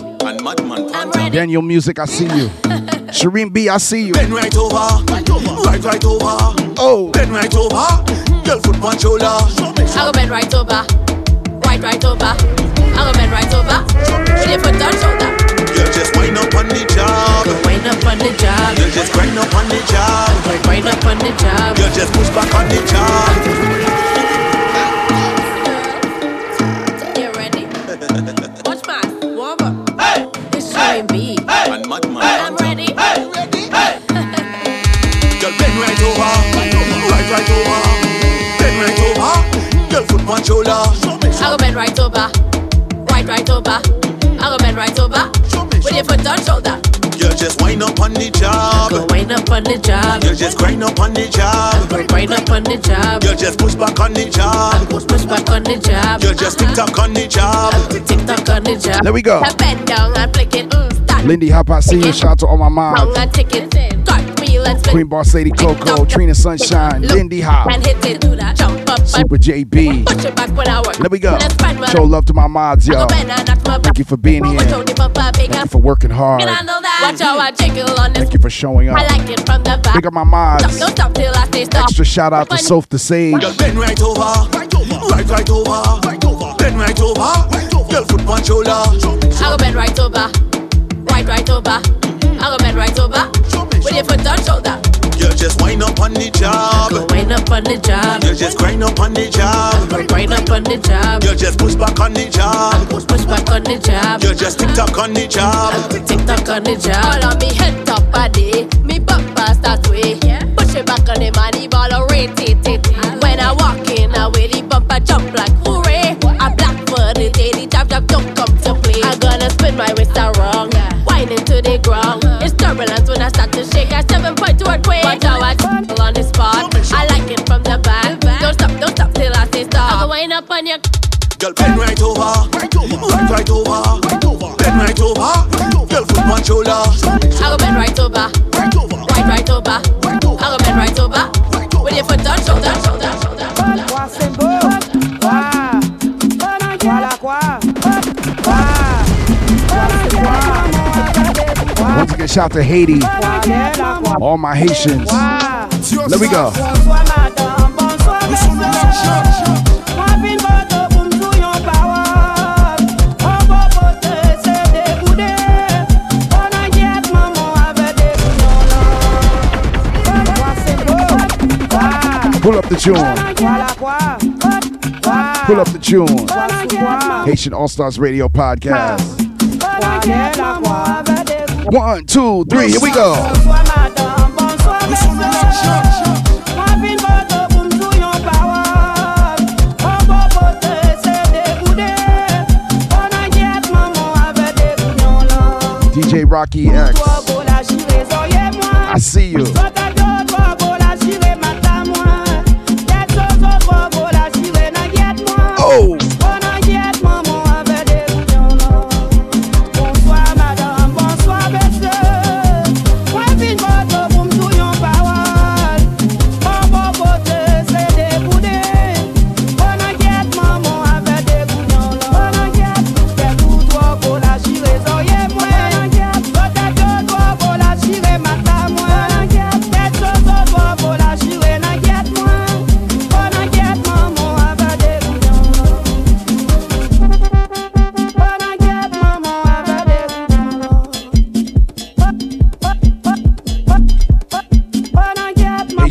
And Daniel Music, I see you. Shireen B, I see you. Oh. Bend right over, right, right over. Oh. Bend right over, girl, foot punch shoulder. I go bend right over. Right, right over. I go bend right over. Put your foot on shoulder. You just wind up on the job. Wind up on the job. You just grind up on the job. Go grind up on the job. You just push back on the job. And madman I'm ready. Hey, ready. Hey. Girl, bend right over, right, right over. Bend right over, girl, foot punch shoulder. I go bend right over. Right, right over. I go bend right over. Put your foot on shoulder. You just wind up on the job. Go wind up on the job. You just grind up on the job. Go grind up on the job. You just push back on the job. Push, push back on the job. You just tick tock on the job. Tick tock on the job. There we go. I bend down and flick it. Mm, start. Lindy Hop, I see you. Shout out to all my Wrong moms. and tick it. Cartwheel. Queen Boss Lady Coco, Trina Sunshine, Lindy Hop, And hit it. Do that. Jump up Super JB. push it back when I work. There we go. Let's spread my Show love to my mods, I go yo. bend and knock my Thank you for being here. Tony Papa big Thank you for working hard. And I know that. Watch how I jiggle on this. Thank you for showing up. like it from the back. Big up my mods. Don't stop till I say stop. Extra shout out to Soph the Sage. Bend right over, right, right over. Bend right over, girl, foot punch shoulder. I go bend right over. Right, right over. I go bend right over. With your foot on shoulder. You just wind up on the job. Go wind up on the job. You just grind up on the job. Go grind up on the job. You just push back on the job. Push, push back on the job. You just tick tock on the job. Tick tock on the job. All on me head top body. Me bumper start way. Push it back on the money ball or rate it, wind the ground. It's turbulence when I start to shake. I seven point to a quake. Watch how I pull on the spot. I like it from the back. Don't stop, don't stop till I say stop. I go wind up on your. Girl, bend right over, right, right over. Bend right over, girl, foot punch shoulder. Shout out to Haiti. All my Haitians. There we go. Pull up the tune. Pull up the tune. Haitian All Stars Radio Podcast. One, two, three, here we go. DJ Rocky X. I see you. Oh!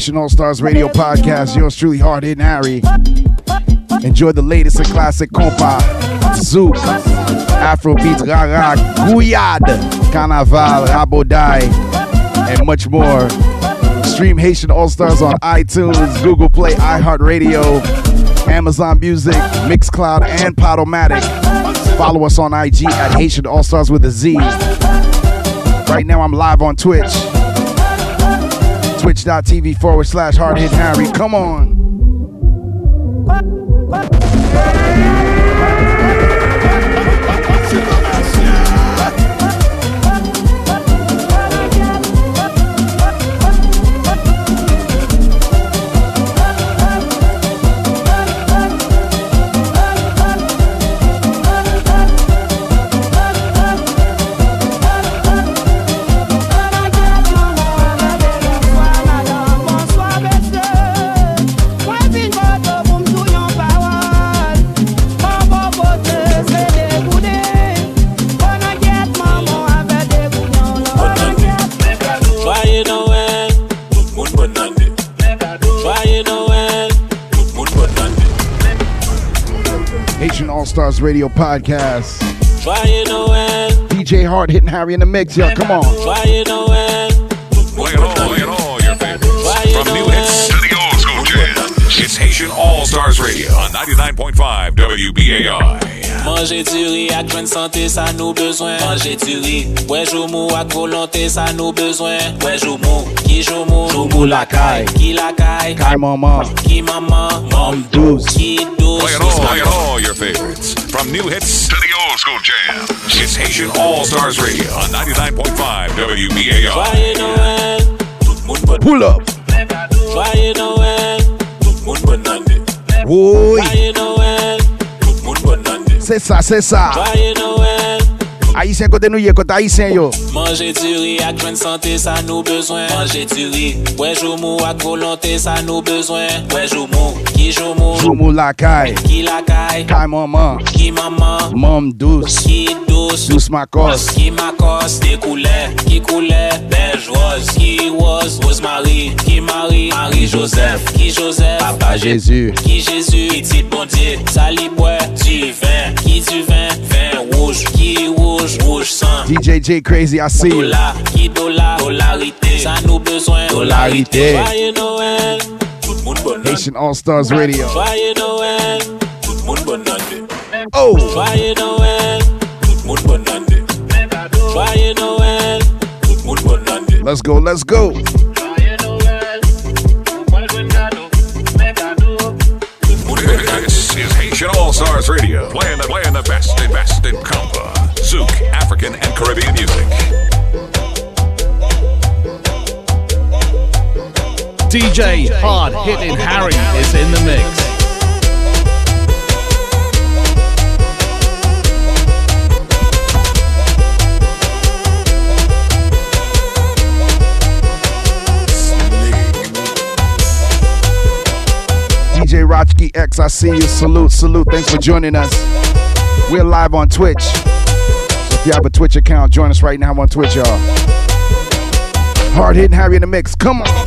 Nation All Stars Radio Podcast. Yours truly, Hard Hitting Harry. Enjoy the latest and classic compa, Zouk, Afrobeat, Rara, Gouyad, Carnaval, Raboday, and much more. Stream Haitian All Stars on iTunes, Google Play, iHeartRadio, Amazon Music, Mixcloud, and Podomatic. Follow us on IG at Haitian All Stars with a Z. Right now, I'm live on Twitch twitch.tv forward slash hard hit Harry. Come on. Haitian Radio Podcast. Joyeux Noël, DJ Hard hitting Harry in the mix, y'all. Come on. joyeux Noël. Play it all, play it all, your favorites. From new hits to the old school jam. It's Haitian All Stars Radio on 99.5 WBAI. Manger du riz ak jwen santé, sa nou bezwen Manger du riz, wè joumou ak volonté, sa nou bezwen Wè joumou, ki joumou, joumou la kay Ki la kay, Kai Mama. ki maman, Mom Deuce. ki douce Play it all, play it all, your favorites. From new hits to the old school jam. It's Haitian All Stars Radio on 99.5 WBAI. Joyeux Noël, tout le monde bonne Pull up. Joyeux Noël, tout le monde Oui. Joyeux Noël, tout le monde bonne année C'est ça, c'est ça. Haïtien kote nou ye, kote Haïtien yo. Mange du riz ak jwen sante, sa nou bezwen. Mange du riz, wè jomou ak volante, sa nou bezwen. Wè jomou, ki jomou. Jomou lakay. Ki lakay. Kay maman. Ki maman. Mam douce. Ki douce, douce ma cosse. Qui ma cosse, des couleurs, qui coulait, beige rose, qui rose, Rosemary, qui Marie, Marie Joseph, qui Joseph, Papa Jésus, qui Jésus, petit bon Dieu, saliboué, du vin, qui du vin, vin rouge, qui rouge, rouge sang. DJ J Crazy, I see. Dollar, qui dollar, dollarité, ça nous besoin, dollarité. Joyeux Noël, tout le monde bonne Haitian All Stars Radio. Joyeux Noël, tout le monde bonne Oh! Joyeux Noël. Let's go, let's go. This is Haitian All Stars Radio, playing the, playing the best and best in compa, Zouk, African, and Caribbean music. DJ Hard Hitting Harry is in the mix. DJ X, I see you. Salute, salute. Thanks for joining us. We're live on Twitch. So if you have a Twitch account, join us right now on Twitch, y'all. Hard hitting Harry in the mix. Come on.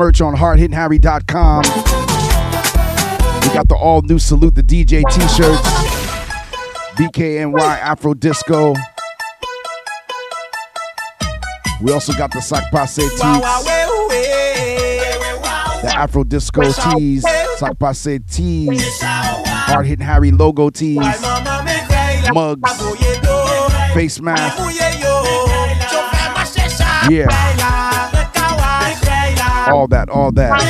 Merch on hardhittingharry.com. We got the all new Salute the DJ t shirts, BKNY Afro Disco. We also got the Sac Passe tees, the Afro Disco tees, Sac Passe tees, Hard Hitting Harry logo tees, mugs, face mask. Yeah. All that, all that.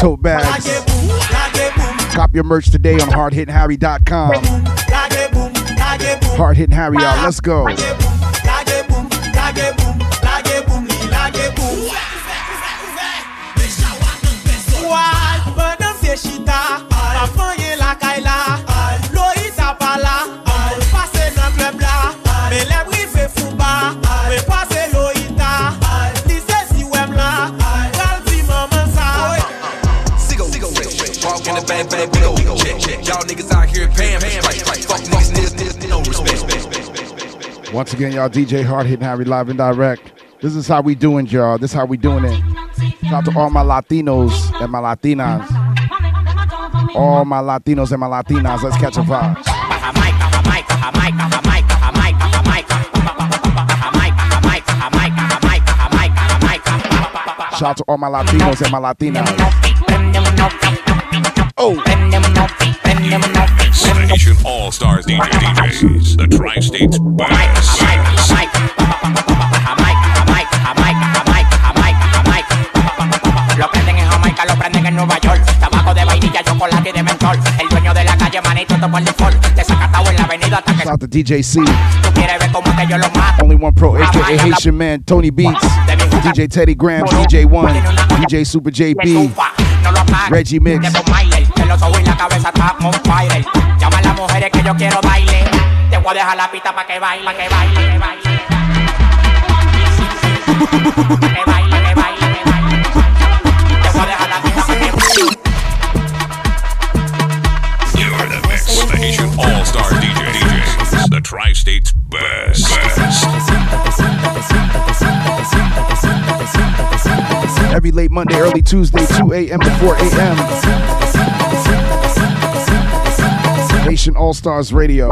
Tote bags. Cop your merch today on hardhittingharry.com. Hard Hitting Harry, y'all. Let's go. Go. Y'all niggas out here paying fight. Fuck niggas, niggas, no respect. Once again, y'all, DJ Hard Hitting Harry live and direct. This is how we doing, y'all. This is how we doing it. Shout out to all my Latinos and my Latinas. All my Latinos and my Latinas. Let's catch a vibe. Shout out to all my Latinos and my Latinas. Oh. Haitian All Stars DJ DJs, the Tri States Lo prenden en Jamaica, lo prenden en Nueva York. Tabaco de vainilla, chocolate y de mentol. El dueño de la calle, manito, todo por default. Desacatado en la avenida hasta que Shout out to DJ C. tú quieres ver cómo que yo lo mato. Only One Pro, aka Haitian Man, Tony Beats, DJ Teddy Graham, DJ One, DJ Super JP, Reggie Mix. Marley, el oso y la cabeza on fire. Llama a las mujeres que yo quiero baile. Te voy a dejar la pista para que baile, que que. Pa' que baile, que baile, que que. You're the best. The Haitian All Star DJ the Tri States best. Every late Monday, early Tuesday, 2 a.m. to 4 a.m. Haitian All Stars Radio.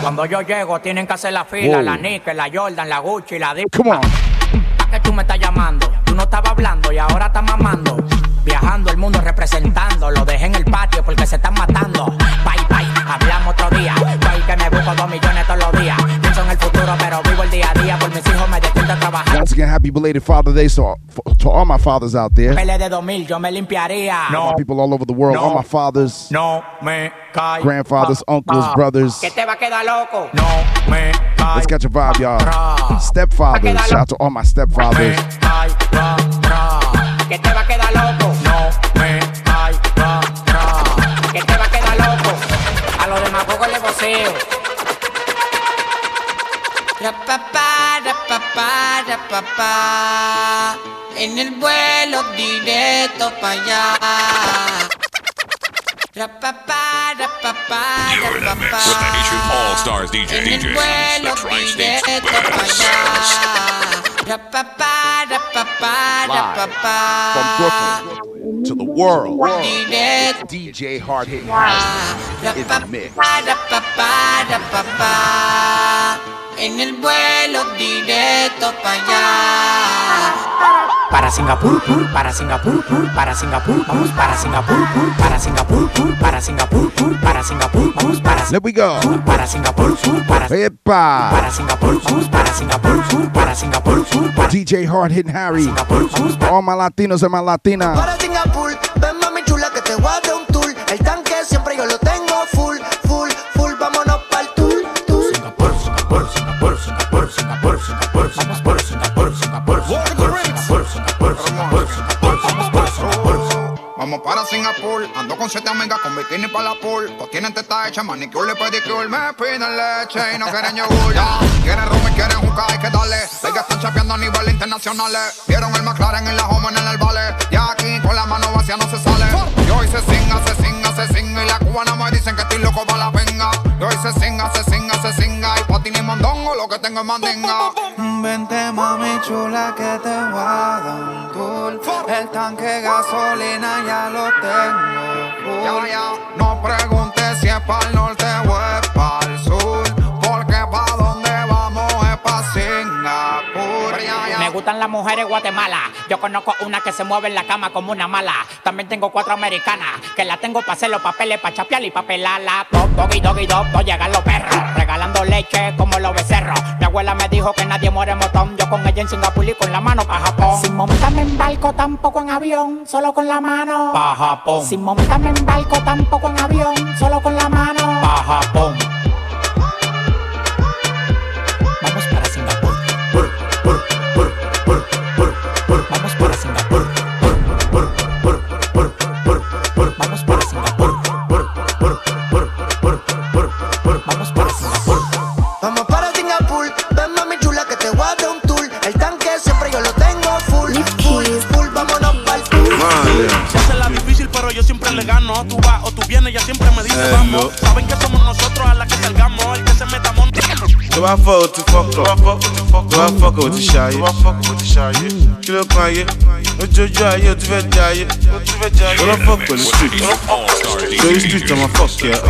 Cuando yo llego tienen que hacer la fila, la Nike, la Jordan, la Gucci, la Dick. Come on. ¿Para qué tú me estás llamando? Tú no estabas hablando y ahora estás mamando. Viajando el mundo representando, lo dejé en el patio porque se están matando. Bye bye, hablamos otro día. Soy que me busco dos millones todos los días. Pienso en el futuro, pero vivo el día a día. Por mis hijos Once again, happy belated Father Day so, to all my fathers out there. Pele de 2000, yo me limpiaría. All my people all over the world, all my fathers, No me grandfathers, uncles, ah, brothers. Que te va quedar loco. No me. Let's catch a vibe, y'all. Stepfathers, shout out to all my stepfathers. Ay, ra, ra. Que te va quedar loco. No me ay, ra, ra. Que te va quedar loco. A los demagogos le pa, ra, pa, pa. En el vuelo directo pa' allá. Ra, pa, pa, ra, You're in the mix with the Haitian All Stars DJ. En el vuelo directo pa' allá. Ra, pa, pa, ra, pa, pa, ra, pa, pa. To the world. world. DJ hard hitting house in the mix. En el vuelo directo para allá. Para Singapur, pur, para Singapur, pur, para Singapur, vamos para Singapur, pur, para Singapur, pur, para Singapur, pur, para Singapur, vamos para There we go. para Singapur, pur, para Epa. para Singapur, vamos para Singapur, pur, para Singapur, pur, para DJ Hard Hitting Harry. All my Latinos and my Latinas. Para Singapur, ven mami chula que te voy a dar un tour. El tanque siempre yo lo tengo Vamos para Singapur, ando con siete amigas con bikini para la pool. Pues tienen teta hecha, manicure y pedicure. Me piden leche y no quieren yogur. Ya. Quieren rum y quieren jugar, hay que darle. Ellas están chapeando a nivel internacional. Vieron el McLaren en la home en el vale. Y aquí con la mano vacía no se sale. Y hoy se singa, se singa, singa. Y la cubana me dicen que estoy loco para la venga. Y hoy se singa, se singa, se singa. Y pa' ti ni mondongo, lo que tengo es mandinga. Vente mami chula que te voy a dar un tour El tanque de gasolina ya lo tengo Ya, ya, no preguntes si es pa'l norte o es gustan las mujeres Guatemala. Yo conozco una que se mueve en la cama como una mala. También tengo cuatro americanas que la tengo para hacer los papeles, para chapear y para pelarla. Dog, doggy, doggy, dog, dog, llegan los perros. Regalando leche como los becerros. Mi abuela me dijo que nadie muere en motón. Yo con ella en Singapur y con la mano para Japón. Sin montarme en barco, tampoco en avión, solo con la mano. Pa' Japón. Sin montarme en barco, tampoco en avión, solo con la mano. Pa' Japón. Do I fuck with the shy? Do I fuck with the shy? Kí ló kan ayé? Ojoojúmọ́ ayé o ti fẹ́ jẹ ayé. Ó lọ fuck pẹ̀lú street. Lórí street ọmọ fuck yẹ up.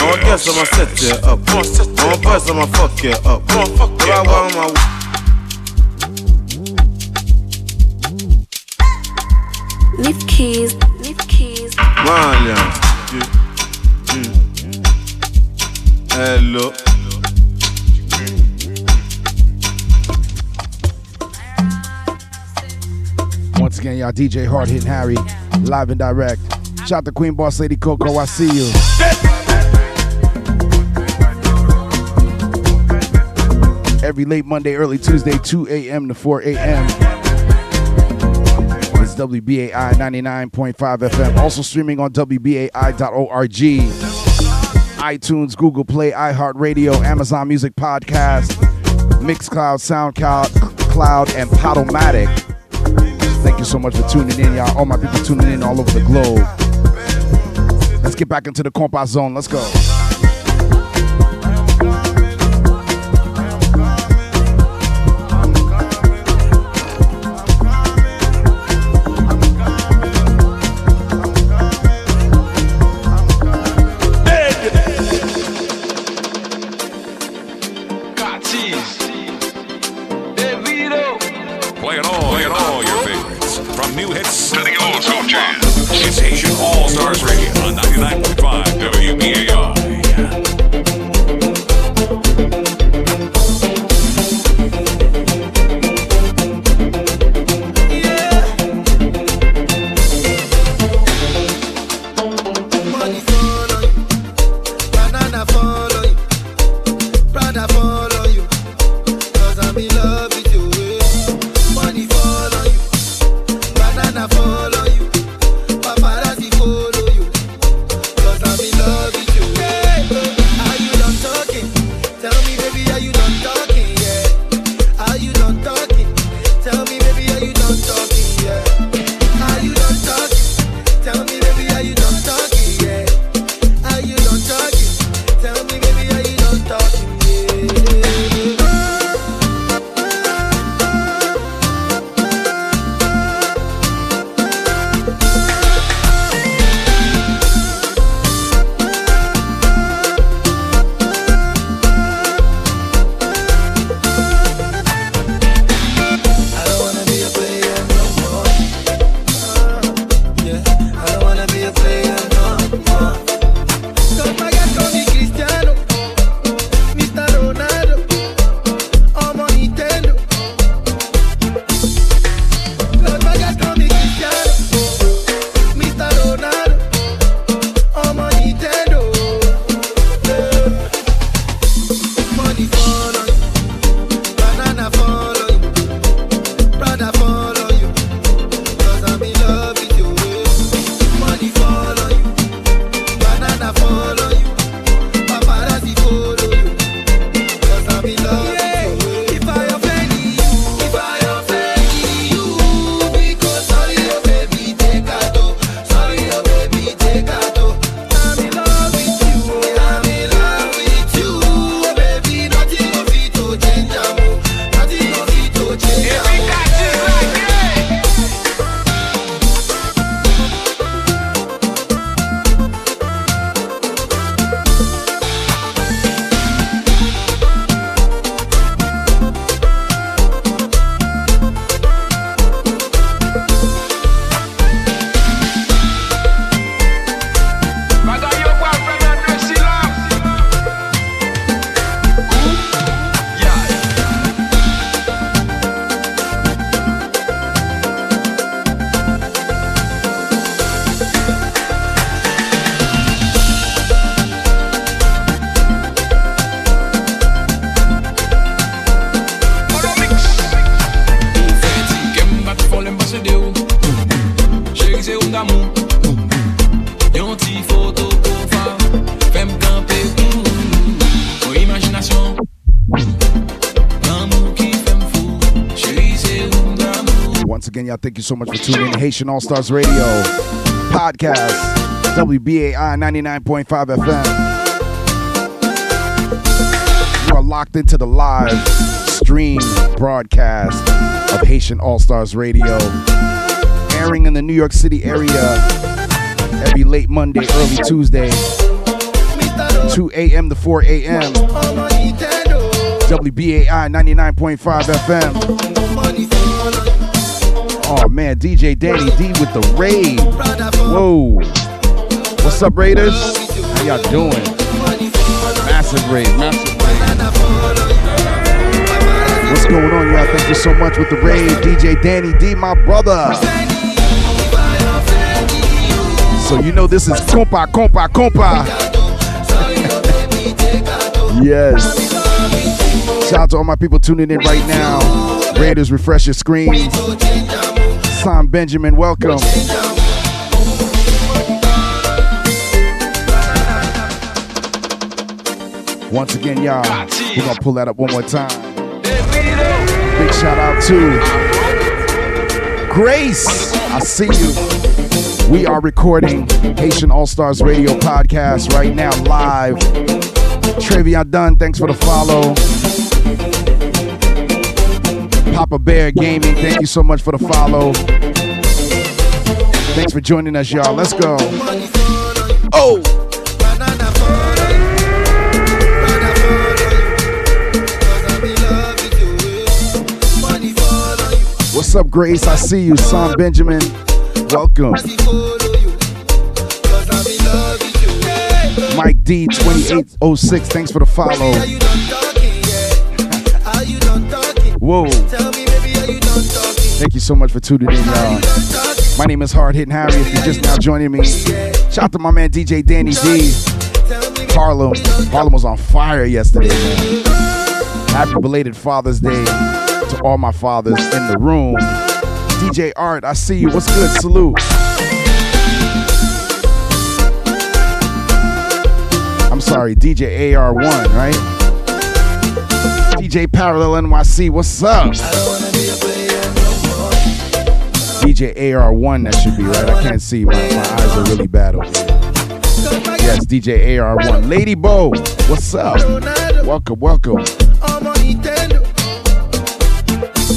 Àwọn girls ọmọ set yẹ up. Àwọn boys ọmọ fuck yẹ up. Tó bá wá wọn máa wọ. Leaf keys, leaf keys. DJ Hard Hitting Harry, live and direct. Shout to Queen Boss Lady Coco, I see you. Every late Monday, early Tuesday, 2 a.m. to 4 a.m. It's WBAI 99.5 FM. Also streaming on WBAI.org. iTunes, Google Play, iHeartRadio, Amazon Music Podcast, Mixcloud, SoundCloud, Cloud, and Podomatic. Thank you so much for tuning in, y'all. All my people tuning in all over the globe. Let's get back into the compas zone. Let's go. So much for tuning in. Haitian All Stars Radio podcast, WBAI 99.5 FM. You are locked into the live stream broadcast of Haitian All Stars Radio, airing in the New York City area every late Monday, early Tuesday, 2 a.m. to 4 a.m. WBAI 99.5 FM. Oh man, DJ Danny D with the raid. Whoa. What's up, Raiders? How y'all doing? Massive raid, massive raid. What's going on, y'all? Thank you so much with the raid. DJ Danny D, my brother. So you know this is compa, compa, compa. yes. Shout out to all my people tuning in right now. Raiders, refresh your screens. Sam Benjamin, welcome. Once again, y'all, we're gonna pull that up one more time. Big shout out to Grace. I see you. We are recording Haitian All Stars Radio podcast right now, live. Travion Dunn, thanks for the follow. Papa Bear Gaming, thank you so much for the follow. Thanks for joining us, y'all. Let's go. Oh! What's up, Grace? I see you, Son Benjamin. Welcome. Mike D, 2806, thanks for the follow. Whoa. Thank you so much for tuning in, y'all. My name is Hard Hitting Harry. If you're just now joining me, shout out to my man DJ Danny D. Harlem. Harlem was on fire yesterday, man. Happy belated Father's Day to all my fathers in the room. DJ Art, I see you. What's good? Salute. I'm sorry, DJ AR1, right? DJ Parallel NYC, what's up? DJ AR1, that should be right. I can't see. My, my eyes are really bad over here. Yes, DJ AR1. Lady Bo, what's up? Welcome, welcome.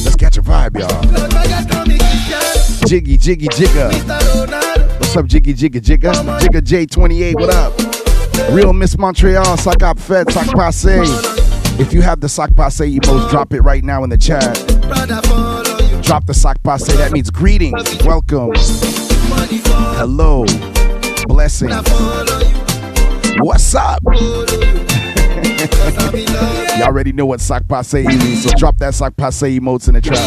Let's catch a vibe, y'all. Jiggy, jiggy, jigga. What's up, Jiggy, jigga, jigga? Jigga J28, what up? Real Miss Montreal, Sac Fed, Sac Passe. If you have the Sac Passe emotes, drop it right now in the chat. Drop the Sac Passe, that means greetings, welcome, hello, blessings. What's up? Y'all already know what Sac Passe means, so drop that Sac Passe emotes in the chat.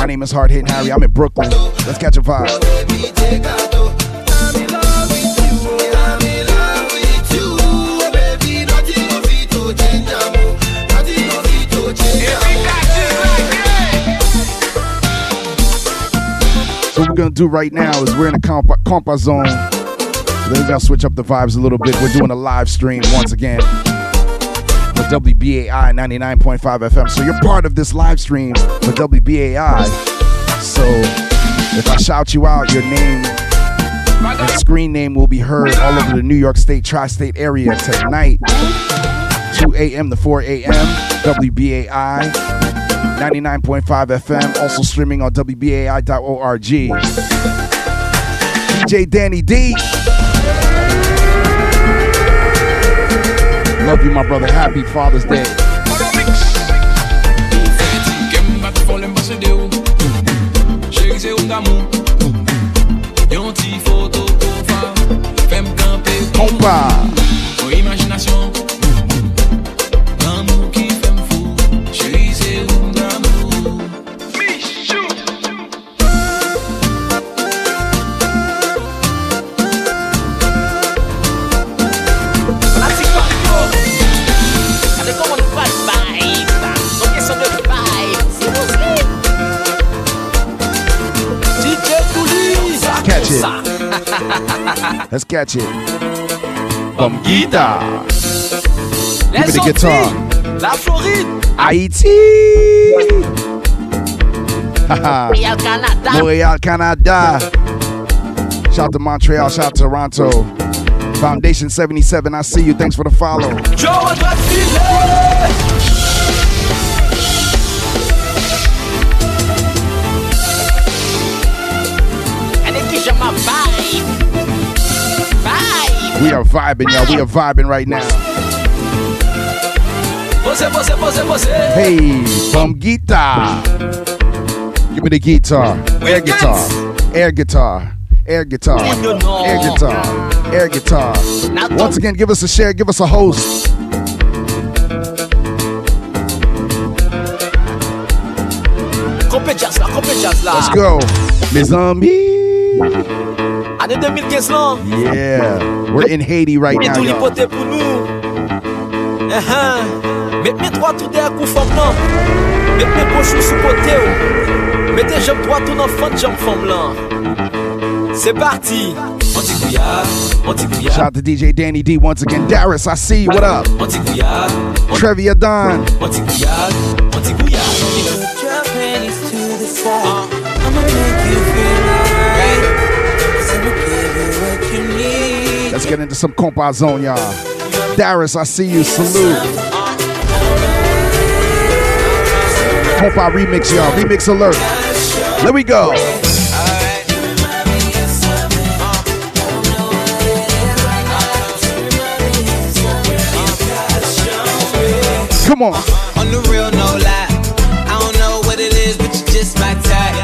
My name is Hard Hitting Harry, I'm in Brooklyn. Let's catch a vibe. Gonna do right now is we're in a compa, zone. Then we're gonna switch up the vibes a little bit. We're doing a live stream once again WBAI 99.5 FM. So you're part of this live stream for WBAI. So if I shout you out, your name and screen name will be heard all over the New York State tri-state area tonight. 2 a.m. to 4 a.m. WBAI 99.5 FM, also streaming on WBAI.org. DJ Danny D. Love you, my brother. Happy Father's Day. Chérie, Let's catch it. Bamguita. Give me the guitar. La Floride Haiti. Montréal, Canada. Montreal, Canada. Shout out to Montreal, shout out to Toronto. Foundation 77, I see you. Thanks for the follow. We are vibing, y'all. We are vibing right now. Hey, from guitar. Give me the guitar. Air guitar. Air guitar. Air guitar. Air guitar. Air guitar. Once again, give us a share, give us a host. Compé jazz là, compé jazz là. Let's go. Les amis. Année 2015 là. Yeah. We're in Haiti right Et now, tout y'all. l'hypothèque pour nous. Uh-huh. Mets mes trois tout derrière coup femme là. Mets mes pochons sous côté. oh. Mets tes jambes droites tout dans fond de jambe femme là. C'est parti. Antigouillard, Antigouillard. Shout out to DJ Danny D once again. Darius, I see you. What up? Trevia Don. Let's get into some compa zone, y'all. Darius, I see you. Salute. Compa remix, y'all. Remix alert. Let we go. Come on. On the real, no lie. I don't know what it is, but you just my type.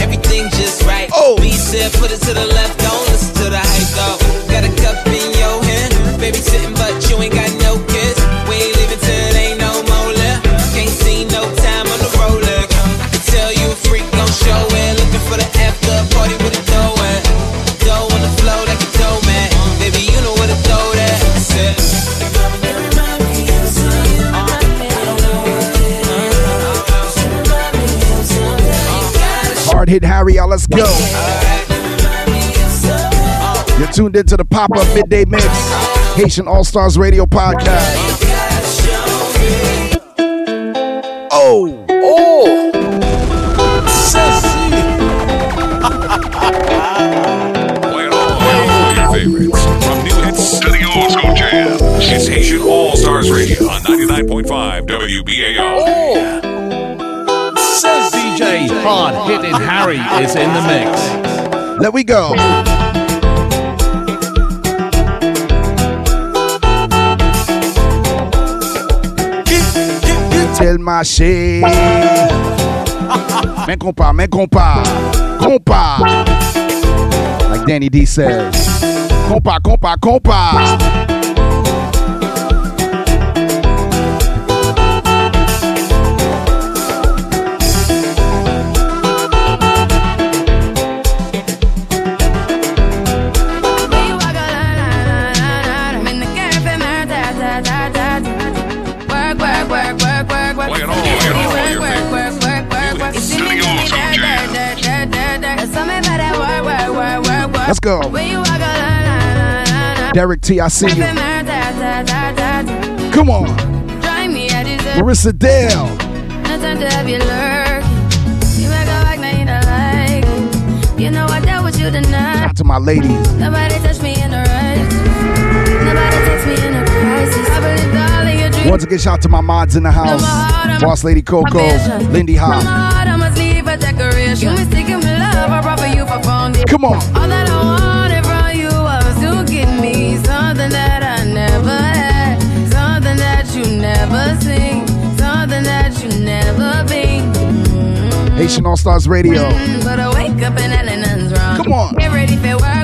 Everything just right. Oh. B said, put it to the left, hit Harry, y'all. Let's go. You're tuned into the pop up midday mix. Haitian All Stars Radio Podcast. Oh. Oh. All, play all your favorites. From new hits to the old school jams. It's Haitian All Stars Radio on 99.5 WBAI. Hard Hitting Harry is in the mix. Let we go. Tell my shit. Men compa, men compa. Compa. Like Danny D says. Compa, compa, compa. Let's go. Derek T, I see you. Come on. Marissa Dale. Tonight. Out to my ladies. Once again, shout out to my mods in the house. Boss Lady Coco, Lindy Hop. you foundation. Come on. All that I wanted from you was to give me something that I never had, something that you never seen, something that you never been. Haitian All Stars Radio. Mm, But I wake up and nothing's wrong. Come on. Get ready for work,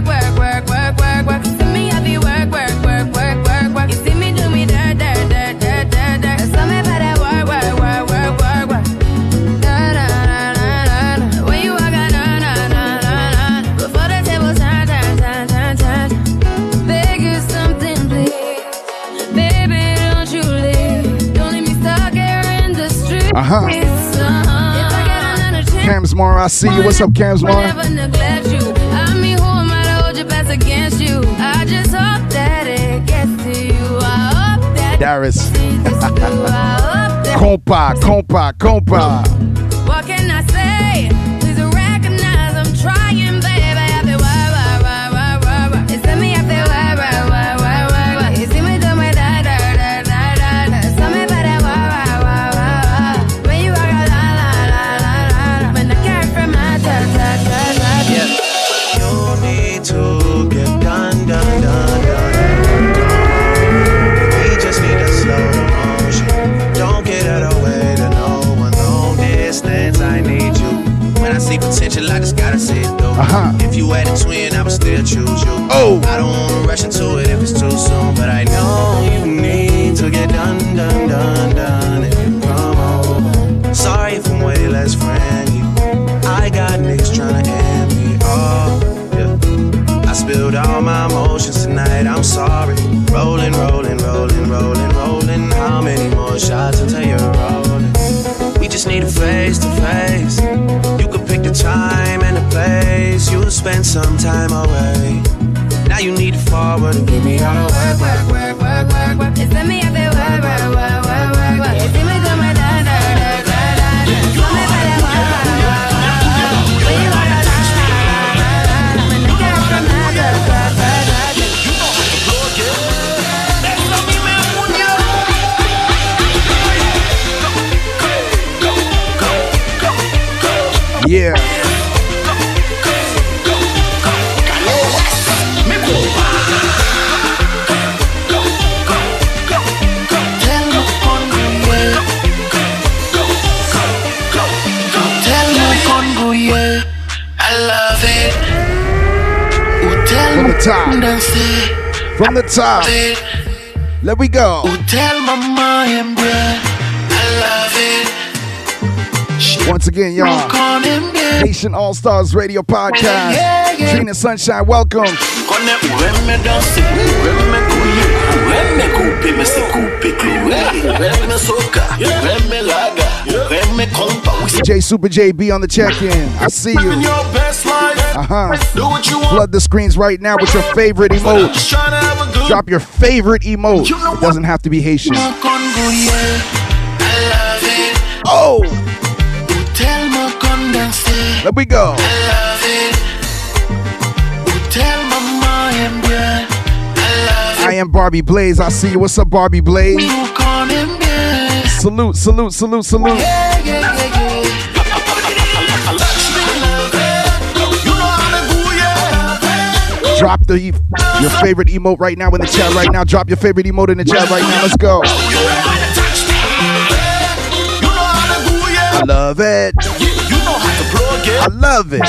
I get on Cam's more, I see you what's up, Cam Small. I just hope that it gets to you. I hope Darius. I hope that Compa, compa, compa. what can I say? Please recognize I'm trying, you had a twin, I would still choose you. Oh. I don't wanna rush into it if it's too soon, but I know you need to get done, done, done, done. If you come over, sorry if I'm way less friendly. I got niggas tryna end me off. Yeah. I spilled all my emotions tonight. I'm sorry. Rolling, rolling, rolling, rolling, rolling. How many more shots until you're some time away. Now you need to forward and give me all the work, work, work, work, work, work. It's me, da, da, da, da, da, da. That, la, la, la, la, from. Yeah. From the top. From the top. Let we go. Tell mama and bread. I love it. Once again, y'all. Haitian All Stars Radio Podcast. Trina Sunshine, welcome. Kone ureme danse, ureme kuye, ureme kupe, me se kupe kluwe, ureme soka, ureme laga, ureme kompa. We J Super JB on the check-in. I see you. Uh-huh. Do what you want. Flood the screens right now with your favorite emote. Just tryna have a good Drop your favorite emote. It doesn't have to be Haitian. I love it. Oh, me let we go. I love it. Tell mama and bread. I am Barbie Blaze. I see you. What's up, Barbie Blaze? you. Con and bread. Salute, salute, salute, salute. Drop the your favorite emote right now in the chat right now. Drop your favorite emote in the chat right now. Let's go. I love it. I love it.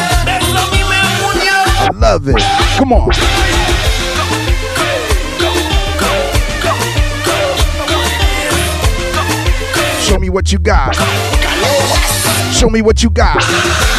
I love it. Come on. Show me what you got. Show me what you got.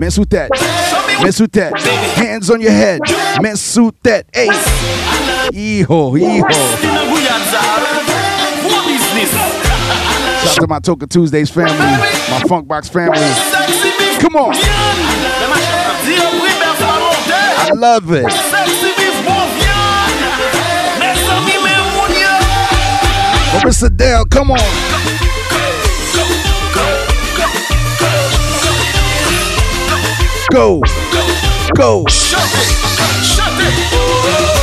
Mess with that. Mess with that. Hands on your head. Mess with that. Hey. Hijo, hijo. Shout out to my Toka Tuesdays family, my Funk Box family. Come on. I love it. Marissa Dell, come on. Go. Go. Mais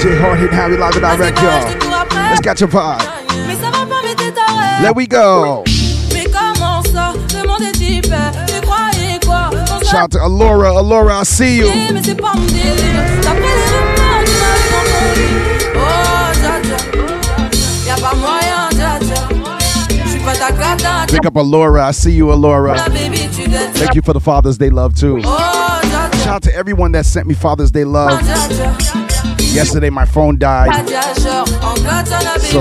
DJ Hard Hit Harry live and direct, y'all. Let's catch a vibe. Mais ça va pas, mais t'es taré. Let we go. Mais comment ça Le monde est hyper. Tu croyais quoi On Shout out to Alora. Alora, I see you. s'appelait, mais c'est pas mon délire. D'après les rumeurs, tu m'as eu dans ton lit. Oh, dja dja. Y'a pas moyen, dja dja. J'suis pas ta cata, dja Pick up Alora. I see you, Alora. dja. Baby, tu dettes Thank you for the Father's Day love, too. Oh. Shout out to everyone that sent me Father's Day love. Yesterday, my phone died. So,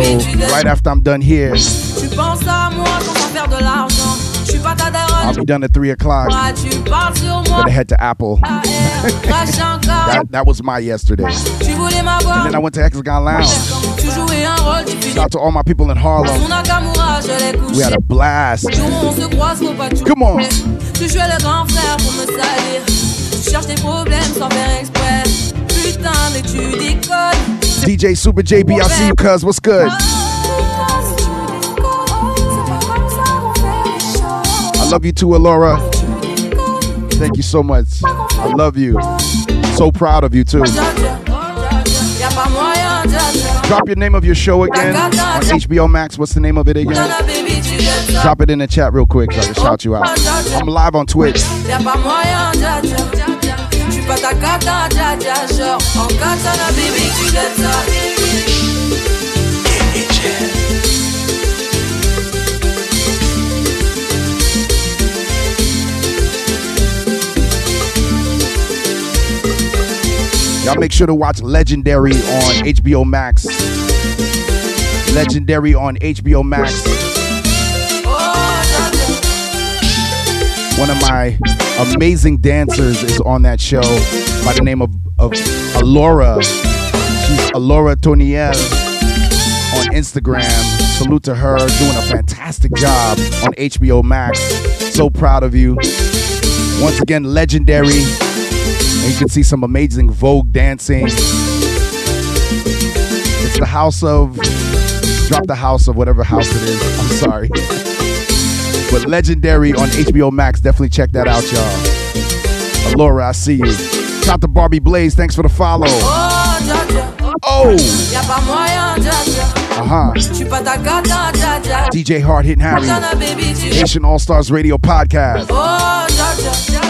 right after I'm done here, I'll be done at 3 o'clock. Gonna head to Apple. That, that was my yesterday. And then I went to Hexagon Lounge. Shout out to all my people in Harlem. We had a blast. Come on. Tu le grand frère pour me salir. Tu cherches des problèmes sans faire exprès. Putain, mais tu déconnes. DJ Super JB, I see you, cuz. What's good? I love you too, Alora. Thank you so much. I love you. So proud of you too. Y'a pas moyen, dja dja. Drop your name of your show again on HBO Max. What's the name of it again? Donna, baby, tu dettes ça. Drop it in the chat real quick so I can shout you out. I'm live on Twitch. Y'a pas ta cata. Genre, en katana, baby, tu. Y'all make sure to watch Legendary on HBO Max. Legendary on HBO Max. One of my amazing dancers is on that show by the name of, of Alora. She's Alora Toniel on Instagram. Salute to her, doing a fantastic job on HBO Max. So proud of you. Once again, legendary. And you can see some amazing Vogue dancing. It's the house of, drop the house of whatever house it is. I'm sorry. But legendary on HBO Max. Definitely check that out, y'all. Laura, I see you. Shout out to Barbie Blaze. Thanks for the follow. Oh. Oh. Y'a pas moyen, dja dja. Uh huh. J'suis pas ta cata, dja dja. DJ Hard Hitting Harry. Donna, baby, tu dettes Nation All Stars Radio Podcast. Oh, dja dja.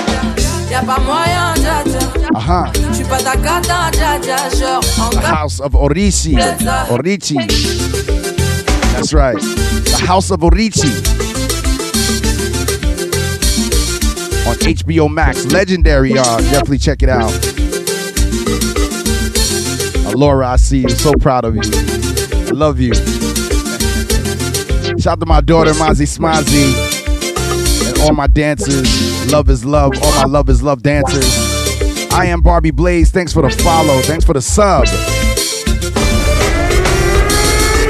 Y'a pas moyen, dja dja. Uh huh. J'suis pas ta cata, dja dja. Genre, en The house of Orici. Orici. That's right. The house of Orici. On HBO Max. Legendary, y'all. Definitely check it out. Laura, I see you. So proud of you. I love you. Shout out to my daughter, Mazi Smazi. And all my dancers. Love is love. All my love is love dancers. I am Barbie Blaze. Thanks for the follow. Thanks for the sub.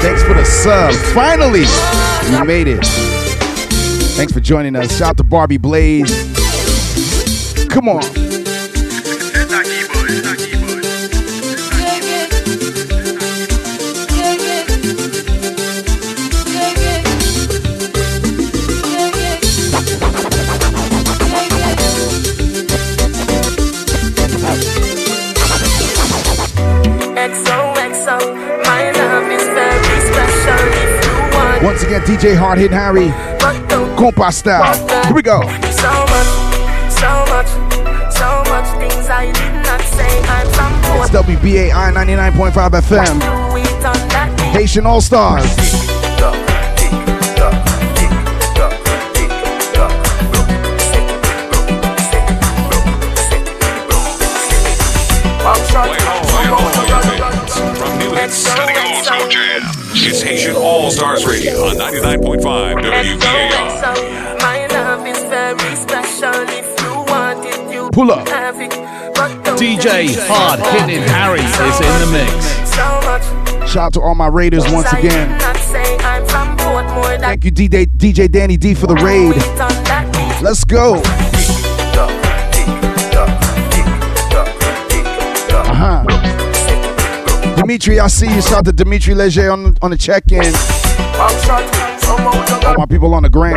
Thanks for the sub. Finally, we made it. Thanks for joining us. Shout out to Barbie Blaze. You want Once again, DJ Hard Hit Harry. Compa style. Here we go. It's WBAI 99.5 FM. Do it on that beat. Haitian All Stars. From new hits to the old school. It's Haitian All Stars Radio on 99.5 WBAI. My love is very special. If you want it, you Pull up. DJ Hard Hitting Harry is in the mix. Shout out to all my Raiders once again. did not say I'm from Portmore. That Thank you, DJ, DJ Danny D, for the raid. it on that beat. Let's go. Uh huh. Dimitri, I see you. Shout out to Dimitri Leger on, on the check in. All my people on the gram.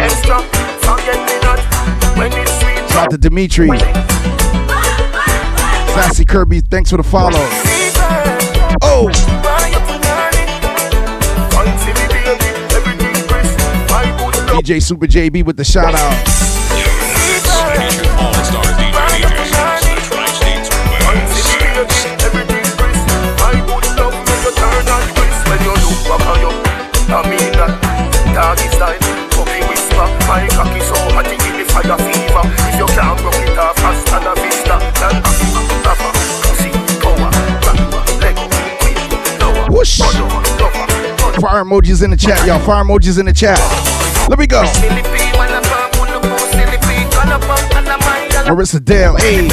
Shout out to Dimitri. Sassy Kirby, thanks for the follow. Oh. DJ Super JB with the shout out. Fire emojis in the chat, y'all. Fire emojis in the chat. Let me go. Marissa Dale, hey.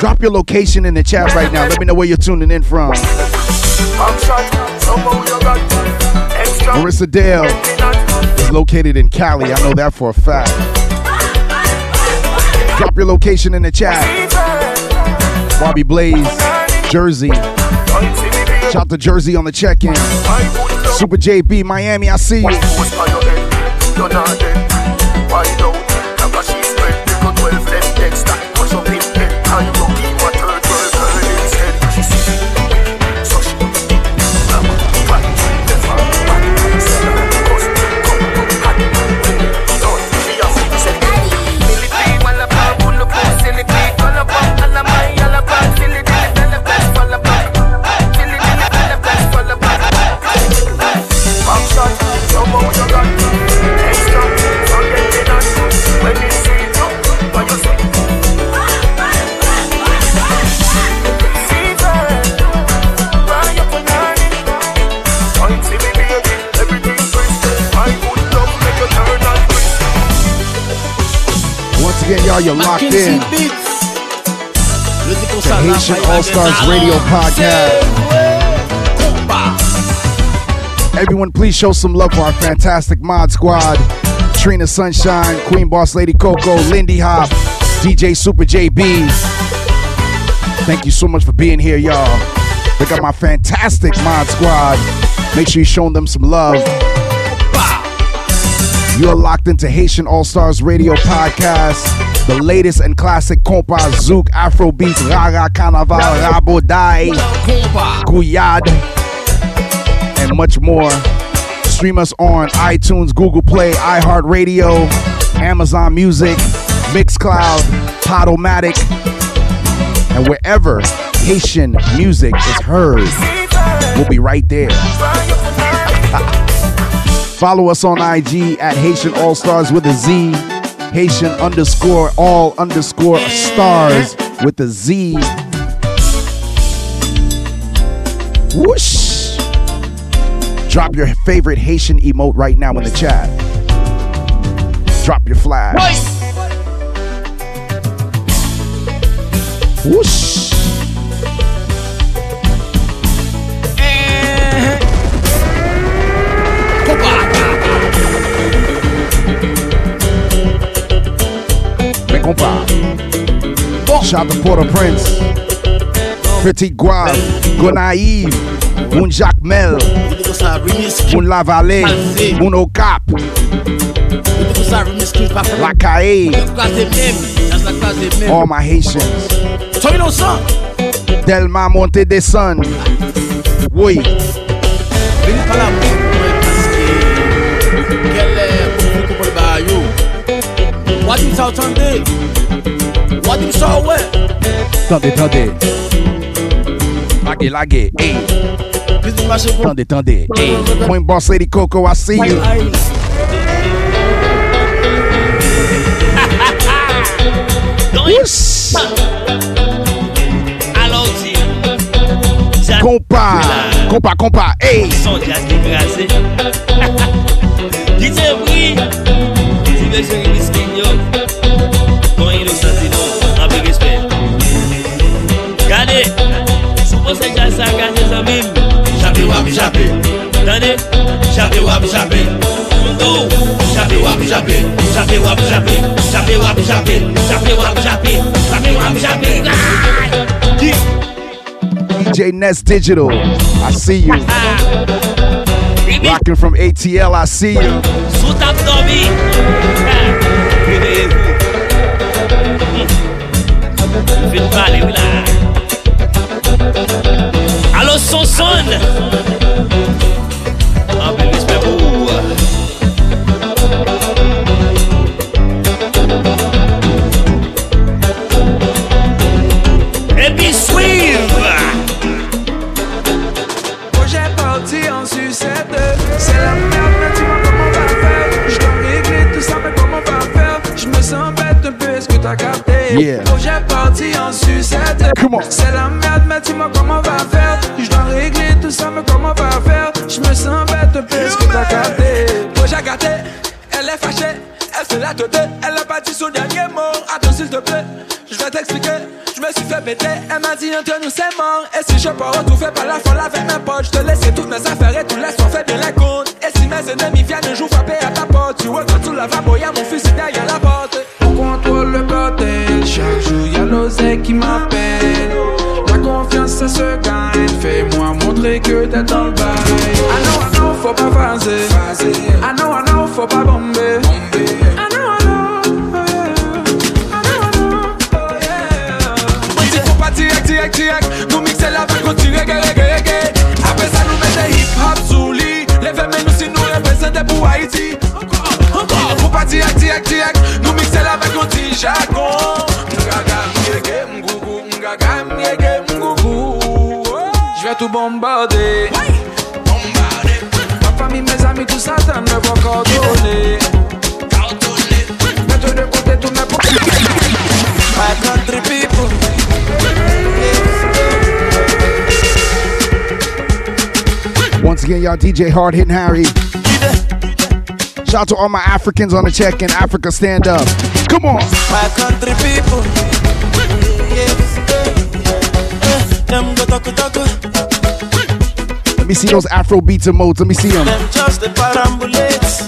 Drop your location in the chat right now. Let me know where you're tuning in from. Marissa Dale is located in Cali. I know that for a fact. Drop your location in the chat. Bobby Blaze, Jersey. Shout to Jersey on the check-in. Super JB, Miami, I see you. Y'all, you're locked in. The Haitian All Stars Radio Podcast. Everyone, please show some love for our fantastic mod squad. Trina Sunshine, Queen Boss Lady Coco, Lindy Hop, DJ Super JB. Thank you so much for being here, y'all. They got my fantastic mod squad. Make sure you're showing them some love. You are locked into Haitian All Stars Radio Podcast, the latest and classic compa, zouk, afrobeat, raga, carnaval, raboday, gouyad, and much more. Stream us on iTunes, Google Play, iHeartRadio, Amazon Music, Mixcloud, Podomatic, and wherever Haitian music is heard, we'll be right there. Follow us on IG at Haitian All Stars with a Z. Haitian underscore all underscore stars with a Z. Whoosh. Drop your favorite Haitian emote right now in the chat. Drop your flag. Whoosh. Compa. Shout to Port-au-Prince. Petit Guave, Gonaïve, Moun Jacmel, Moun La Vallée, Moun Okap, La Caille, all my Haitians. Delma Monte de Son. Oui. Wadi msa otande Wadi msa owe Tendez, tendez. Lage, lage. Hey. Tendez, tendez. Hey. Point Boss Lady Coco, I see you. Whoosh. Allons-y Compa. Compa, compa. Hey. Son jazz dégrasé Dites oui Dites maconheiro assassinou a Big Spain. Cadê? Você já saca a amigos? Já viu a Bijabê? Cadê? Já viu a Bijabê? Mudou! Já viu a Bijabê? Já viu a Bijabê? Já viu a Bijabê? Já viu a Bijabê? Já viu a Bijabê? Ah! DJ Nest Digital, I see you. Ah! Rocking from ATL, I see you. Suta Tommy. fin pale wila Alo son son ah, Ambe lispe pou Epi suiv Projet parti en sucette. C'est la merde mais tu vois comment on va faire. Je dois régler tout ça mais comment on va faire? Je me sens bête un peu est-ce que t'as capté. Yeah. C'est la merde, mais dis-moi comment on va faire. Je dois régler tout ça, mais comment on va faire? Je me sens bête, parce que t'as gâté. Oh, j'ai gâté, elle est fâchée. Elle fait la tête, elle a pas dit son dernier mot. Attends, s'il te plaît, je vais t'expliquer. Je me suis fait péter, elle m'a dit entre nous c'est mort. Et si je peux retrouver par la folle avec mes potes, je te laisse toutes mes affaires et tout laisse, on fait bien les comptes. Et si mes ennemis viennent un jour frapper à ta porte, tu vois quand tu la vas, mon fusil derrière Je vais tout bombarder. Ma famille, mes amis, tout ça, coordonner Mettre de côté My country people. Once again, y'all, DJ Hard Hitting Harry. Shout out to all my Africans on the check in Africa Stand Up. Come on. My country people. Them go talk talk. Let me see those Afro beats and modes. Let me see them. Them just the parambulates.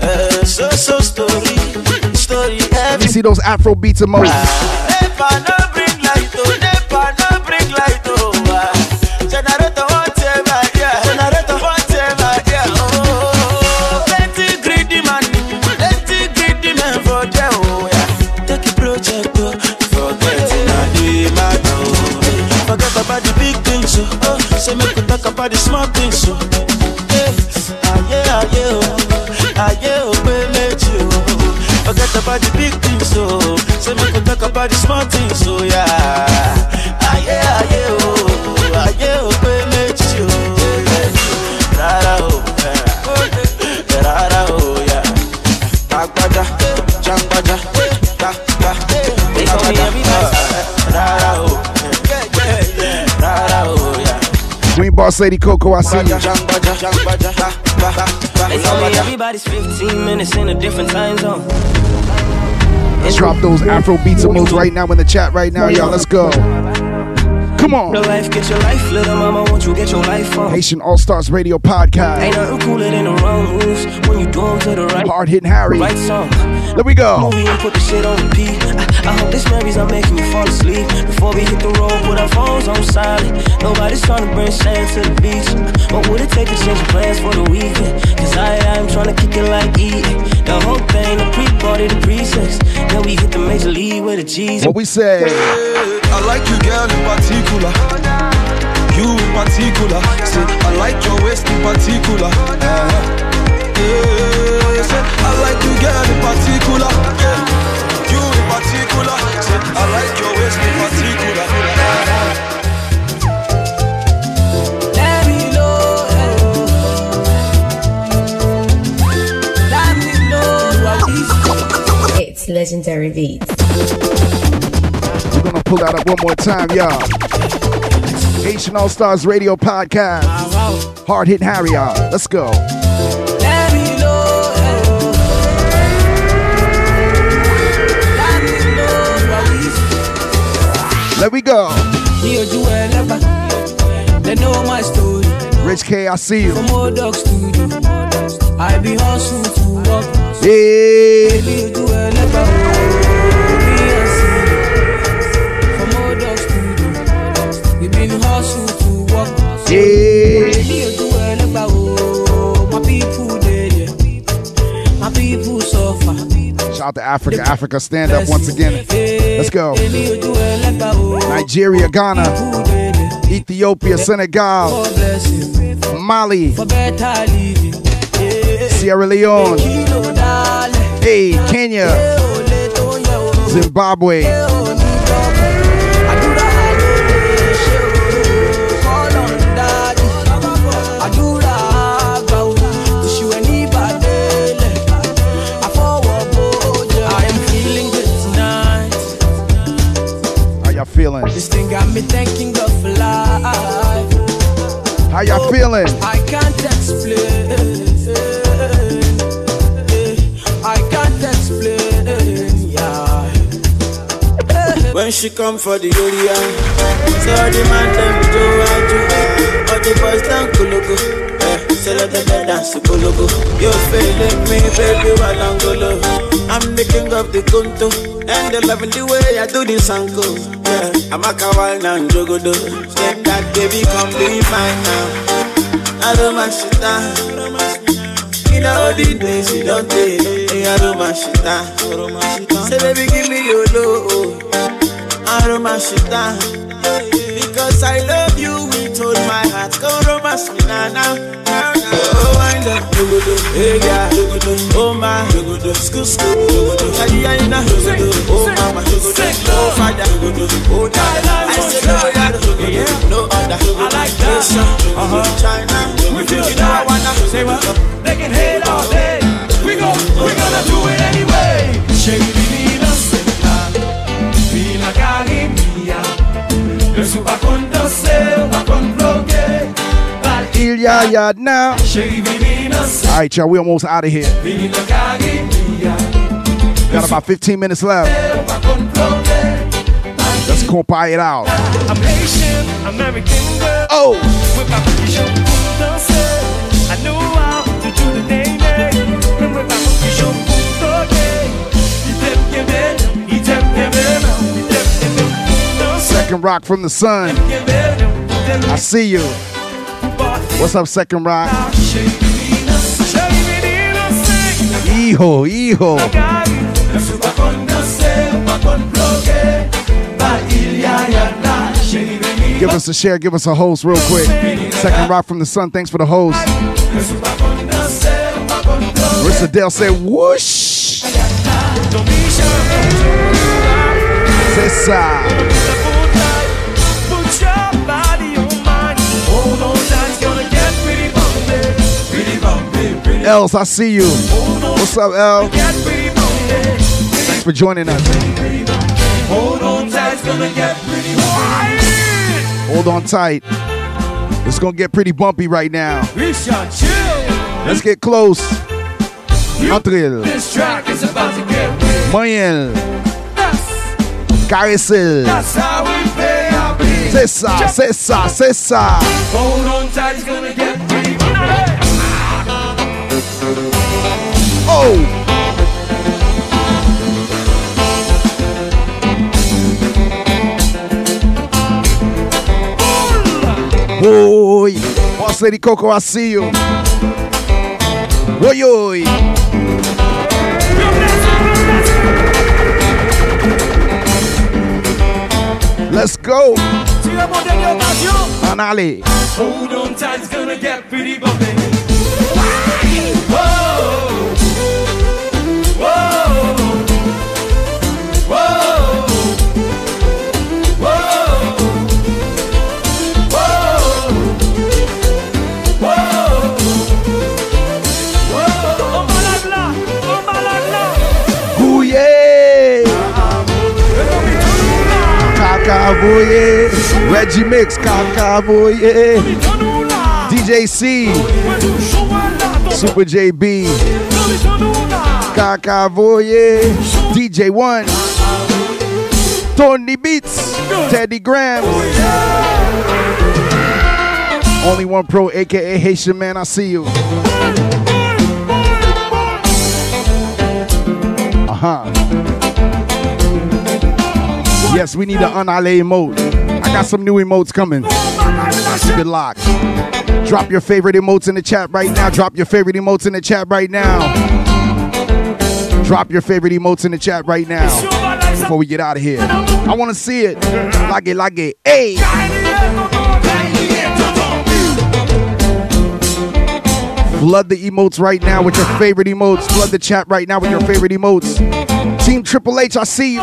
Eh, so so story, story Let me see those Afro beats and modes. About the big things, oh. Say make we talk about the small things, oh yeah. Ah yeah, ah yeah, oh, ah yeah, oh, pay méjì, oh. Rara, oh, yeah. Rara, oh, yeah. Agbada, jangbaja, ta, ta, They call me everybody. Rara, oh, yeah. Rara, oh, yeah. Green Boss Lady Coco, I see you. Jangbaja, jangbaja, ta, ta, ta, They told me everybody's 15 minutes in a different time zone. Let's drop those Afro beats and modes right now in the chat right now, y'all. Let's go. Come on. Life, get your life, little mama, won't you get your life on? Haitian All Stars Radio Ain't Podcast. nothing cooler than the wrong moves when you do 'em to the right. Hard hitting Harry. Right song. There we go. Movie and put the shit on repeat. I, I hope this memories are making you fall asleep. Before we hit the road, put our phones on silent. Nobody's trying to bring sand to the beach. What would it take to change plans for the weekend? Cause I, I'm trying to kick it like eating. The whole thing, the pre-party, the pre-sex. Then we hit the major league with a G's. What we say? I like you, girl, in particular. You in particular. Say, I like your waist in particular. Uh, yeah. Say, I like you, girl, in particular. Yeah. You in particular. Say, I like your waist in particular. Legendary beats. We're gonna pull that up one more time, y'all. Haitian All Stars Radio Podcast. Hard hitting Harry, y'all. Let's go. Let me know, let me know what we Let we go. Me or you ever. They know my story. Rich K, I see you. From old dog studio. I be hustle to work. Yeah. Me or you ever. Me and see. From old dog studio. We been hustle to work. Yeah. Me or you ever. My people there. My people suffer. Shout out to Africa. Africa, stand up once again. Let's go. Nigeria, Ghana, Ethiopia, Senegal, Mali, Sierra Leone, Hey, Kenya, Zimbabwe. feeling? This thing got me thanking God for life. How y'all feeling? I can't When she come for the area, so all the man them do do. All the boys down kulugu. Eh, so let them dance kulugu. You feeling me, baby, while I'm the king of the kunto, and they loving the way I do this uncle. Yeah, I'm a kawal now, jogodo. Step that baby, come be mine now. I don't mash it down. All the days you don't take, hey, I don't mash it. Say baby, give me your love. I don't mash it down. Because I love you with all my heart. Go romance me now, now. Oh, wind up, dogodo, hey yeah, dogodo, oh my, dogodo, school, school, dogodo, ayi ayi na, dogodo, oh mama, dogodo, oh father, dogodo, oh dada. I say no other, dogodo, no other, I like that. Uh-huh. China, you know I wanna say what? They can hate all day. We go, we gonna do it anyway. Shake senta, fina cari mia. Je suis pas content, c'est pas content. Ilya ya now. Shake divina senta, All right, y'all, we almost out of here. Got about 15 minutes left. Let's compile it out. I'm Haitian, American. Oh, Second Rock from the Sun. I see you. What's up, Second Rock? Hijo, hijo. Give us a share, give us a host real quick. Second Rock from the Sun, thanks for the host. Marissa Dell said, whoosh. Don't Els, I see you. What's up, El? Thanks for joining us. Hold on tight, it's gonna get pretty. Hold on tight. It's gonna get pretty bumpy right now. Richard, chill. Let's get close. Entre This track is about to get real. Manuel, Carecel. That's how we pay our bills. Ça, c'est ça. Hold on tight, it's gonna get Oh! Oi! Boss Lady Coco, I see you. Oi, oi! Let's go! Tire mon dernier occasion. En allez! Hold on tight, it's gonna get pretty bumpy. Reggie Mix, Kakavoye! DJ C! Super JB! Kakavoye! DJ One! Tony Beats! Teddy Graham! Only One Pro, aka Haitian Man, I see you. Uh huh. Yes, we need an unale emote. I got some new emotes coming. Keep it locked. Drop your favorite emotes in the chat right now. Drop your favorite emotes in the chat right now. Drop your favorite emotes in the chat right now before we get out of here. I want to see it. Like it, like it. Hey! Flood the emotes right now with your favorite emotes. Flood the chat right now with your favorite emotes. Team Triple H, I see you.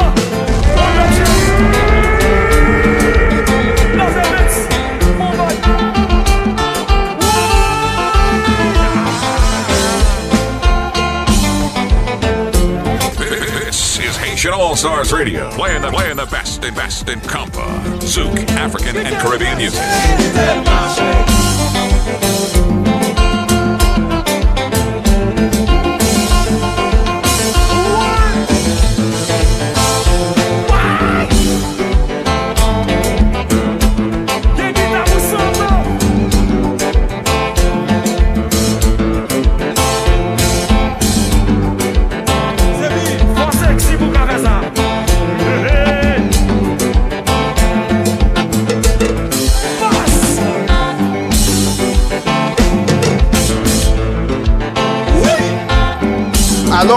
This is Haitian All Stars Radio, playing the playing the best and best in compa, Zouk, African, and Caribbean music.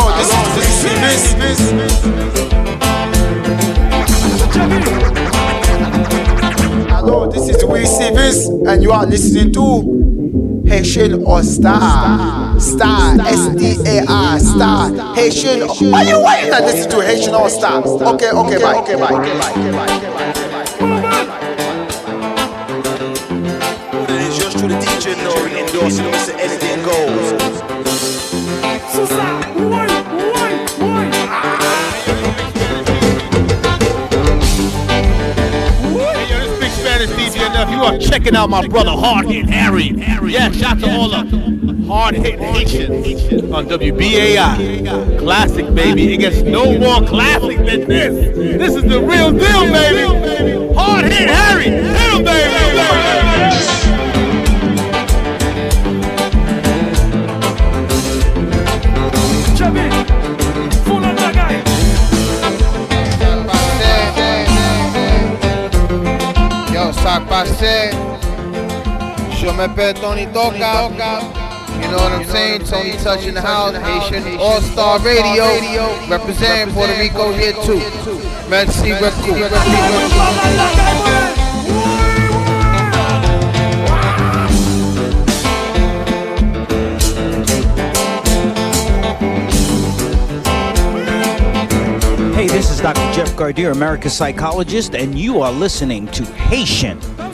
This is this. Hello, this is Will Stevens, and you are listening to Haitian or Star. Star, S D A R, Star. Haitian. Why you why you not listen to Haitian or Star? Okay, okay, bye. Okay, bye. Okay, bye. Okay, bye. It is yours truly, DJ Nori, endorsing Mr. Anything Are checking out my brother Hard Hit Harry. Yeah, shout to all the Hard Hit Haitians on WBAI. Classic, baby. It gets no more classic than this. This is the real deal, baby. Hard Hit Harry. Hit him, baby. Je m'appelle Tony Toka. You know what I'm saying? Tony Touch in the house. Haitian All Star Radio. Representing Puerto Rico here too. Merci beaucoup. Hey, this is Dr. Jeff Gardere, America's psychologist, and you are listening to Haitian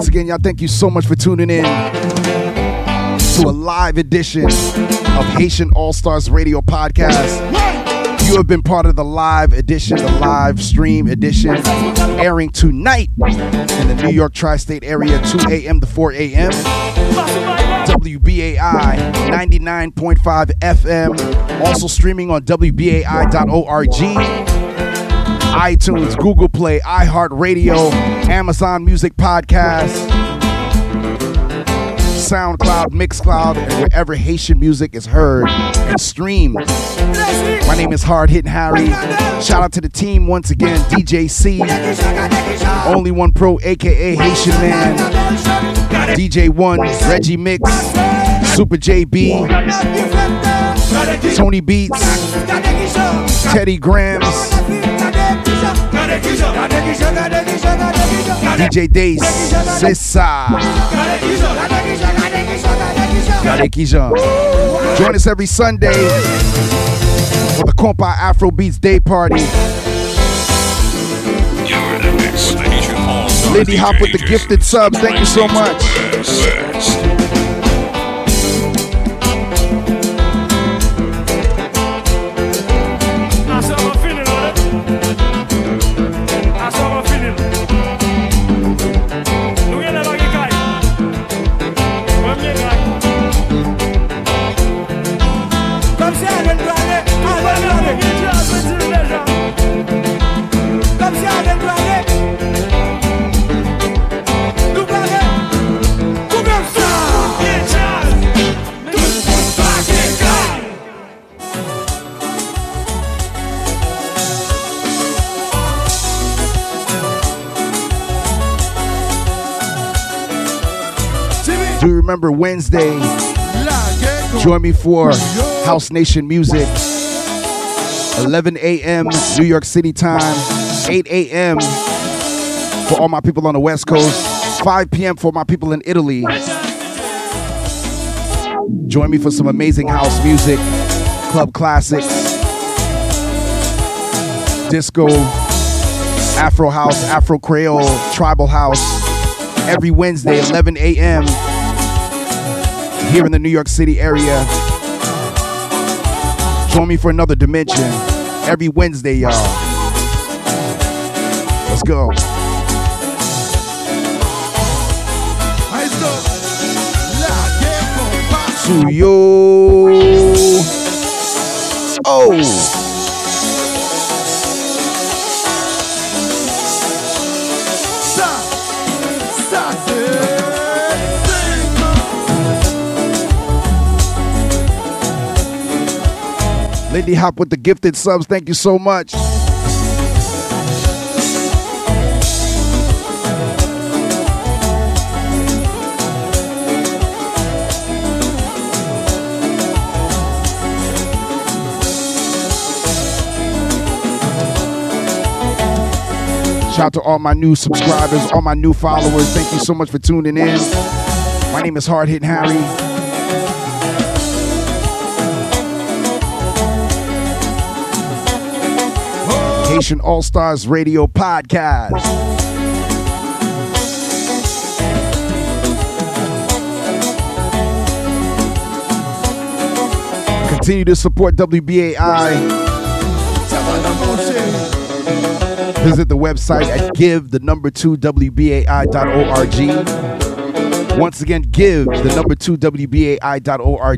Once again, y'all, thank you so much for tuning in to a live edition of Haitian All Stars Radio Podcast. You have been part of the live edition, the live stream edition, airing tonight in the New York tri state area, 2 a.m. to 4 a.m. WBAI 99.5 FM, also streaming on WBAI.org iTunes, Google Play, iHeartRadio, Amazon Music Podcast, SoundCloud, Mixcloud, and wherever Haitian music is heard and streamed. My name is Hard Hitting Harry. Shout out to the team once again, DJ C, Only One Pro, aka Haitian Man, DJ One, Reggie Mix, Super JB, Tony Beats, Teddy Grams. DJ Sissa. Gareki Jean. Join us every Sunday for the Compa Afro Beats Day Party. Lindy Hop with the gifted subs. Thank you so much. Remember Wednesday? Join me for House Nation Music. 11 a.m. New York City time. 8 a.m. for all my people on the West Coast. 5 p.m. for my people in Italy. Join me for some amazing house music, club classics, disco, Afro house, Afro Creole, tribal house. Every Wednesday, 11 a.m. here in the New York City area. Join me for another dimension every Wednesday, y'all. Let's go. to you. Oh. Lindy Hop with the gifted subs. Thank you so much. Shout out to all my new subscribers, all my new followers. Thank you so much for tuning in. My name is Hard Hitting Harry. Haitian All Stars Radio Podcast. Continue to support WBAI. Visit the website at give the number two WBAI.org. Once again, give the number two WBAI.org.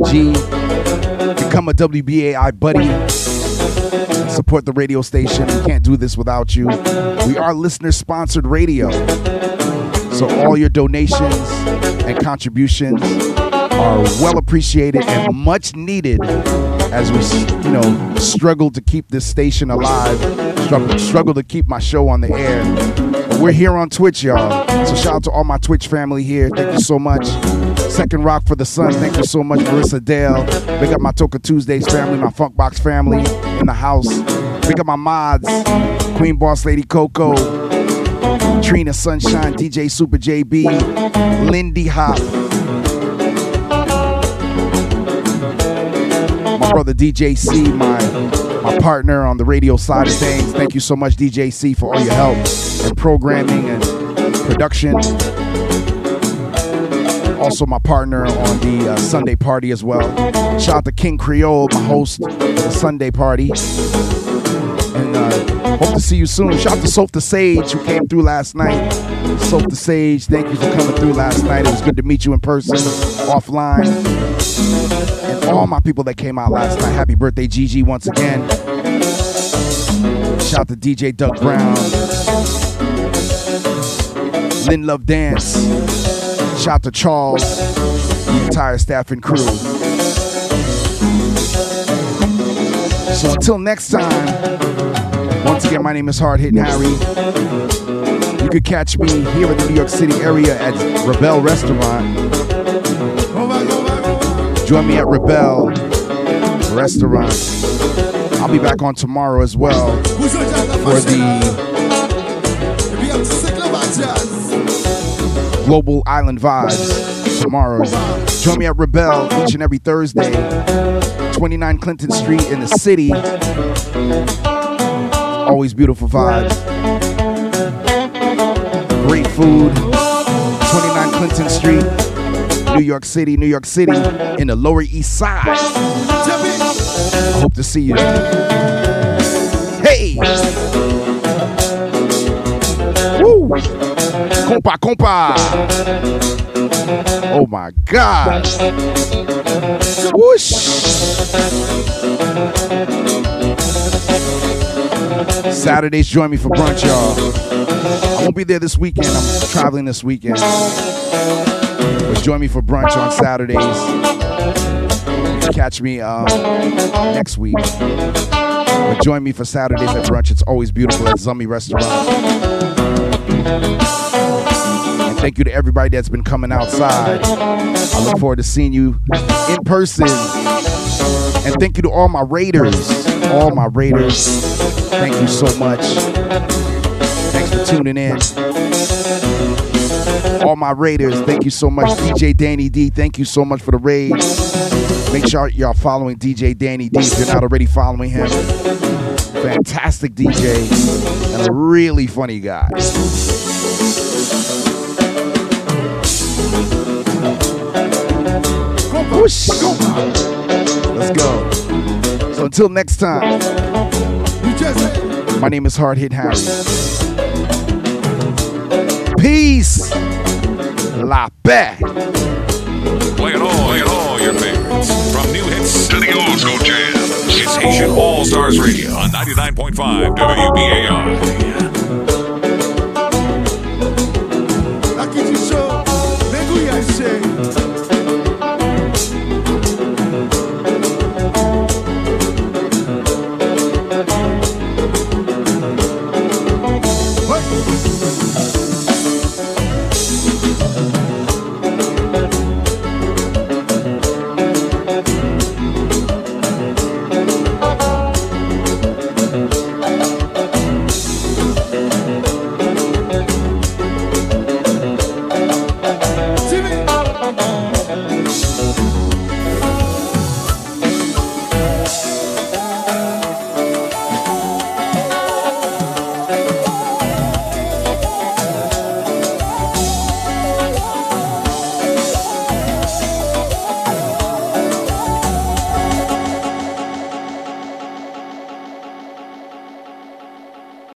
Become a WBAI buddy. Support the radio station. We can't do this without you. We are listener sponsored radio. So all your donations and contributions are well appreciated and much needed as we, you know, struggle to keep this station alive, struggle, struggle to keep my show on the air. But we're here on Twitch, y'all. So shout out to all my Twitch family here. Thank you so much. Second Rock for the Sun. Thank you so much, Marissa Dale. Big up my Toca Tuesdays family, my Funkbox family in the house. Big up my mods, Queen Boss Lady Coco, Trina Sunshine, DJ Super JB, Lindy Hop, my brother DJ C, my my partner on the radio side of things. Thank you so much, DJ C, for all your help and programming and production. Also, my partner on the uh, Sunday party as well. Shout out to King Creole, my host the Sunday party. And uh, hope to see you soon. Shout out to Soph the Sage who came through last night. Soph the Sage, thank you for coming through last night. It was good to meet you in person, offline. And all my people that came out last night. Happy birthday, Gigi, once again. Shout out to DJ Doug Brown. Lynn Love Dance. Shout out to Charles, the entire staff and crew. So until next time, once again, my name is Hard Hitting Harry. You could catch me here in the New York City area at Rebel Restaurant. Join me at Rebel Restaurant. I'll be back on tomorrow as well for the Global Island Vibes tomorrow. Join me at Rebel each and every Thursday, 29 Clinton Street in the city. Always beautiful vibes. Great food. 29 Clinton Street, New York City, New York City, in the Lower East Side. I hope to see you. Hey! Compa, compa! Oh my God! Whoosh! Saturdays, join me for brunch, y'all. I won't be there this weekend. I'm traveling this weekend. But join me for brunch on Saturdays. Catch me um, next week. But join me for Saturdays at brunch. It's always beautiful at Zummy Restaurant. Thank you to everybody that's been coming outside. I look forward to seeing you in person. And thank you to all my Raiders. All my Raiders. Thank you so much. Thanks for tuning in. All my Raiders, thank you so much. DJ Danny D, thank you so much for the raid. Make sure y'all following DJ Danny D if you're not already following him. Fantastic DJ and a really funny guy. Whoosh. Let's go. So until next time, my name is Hard Hit Harry. Peace. La paix. Play it all, play it all, your favorites. From new hits to the old school jams. It's Haitian All Stars Radio on 99.5 WBAI.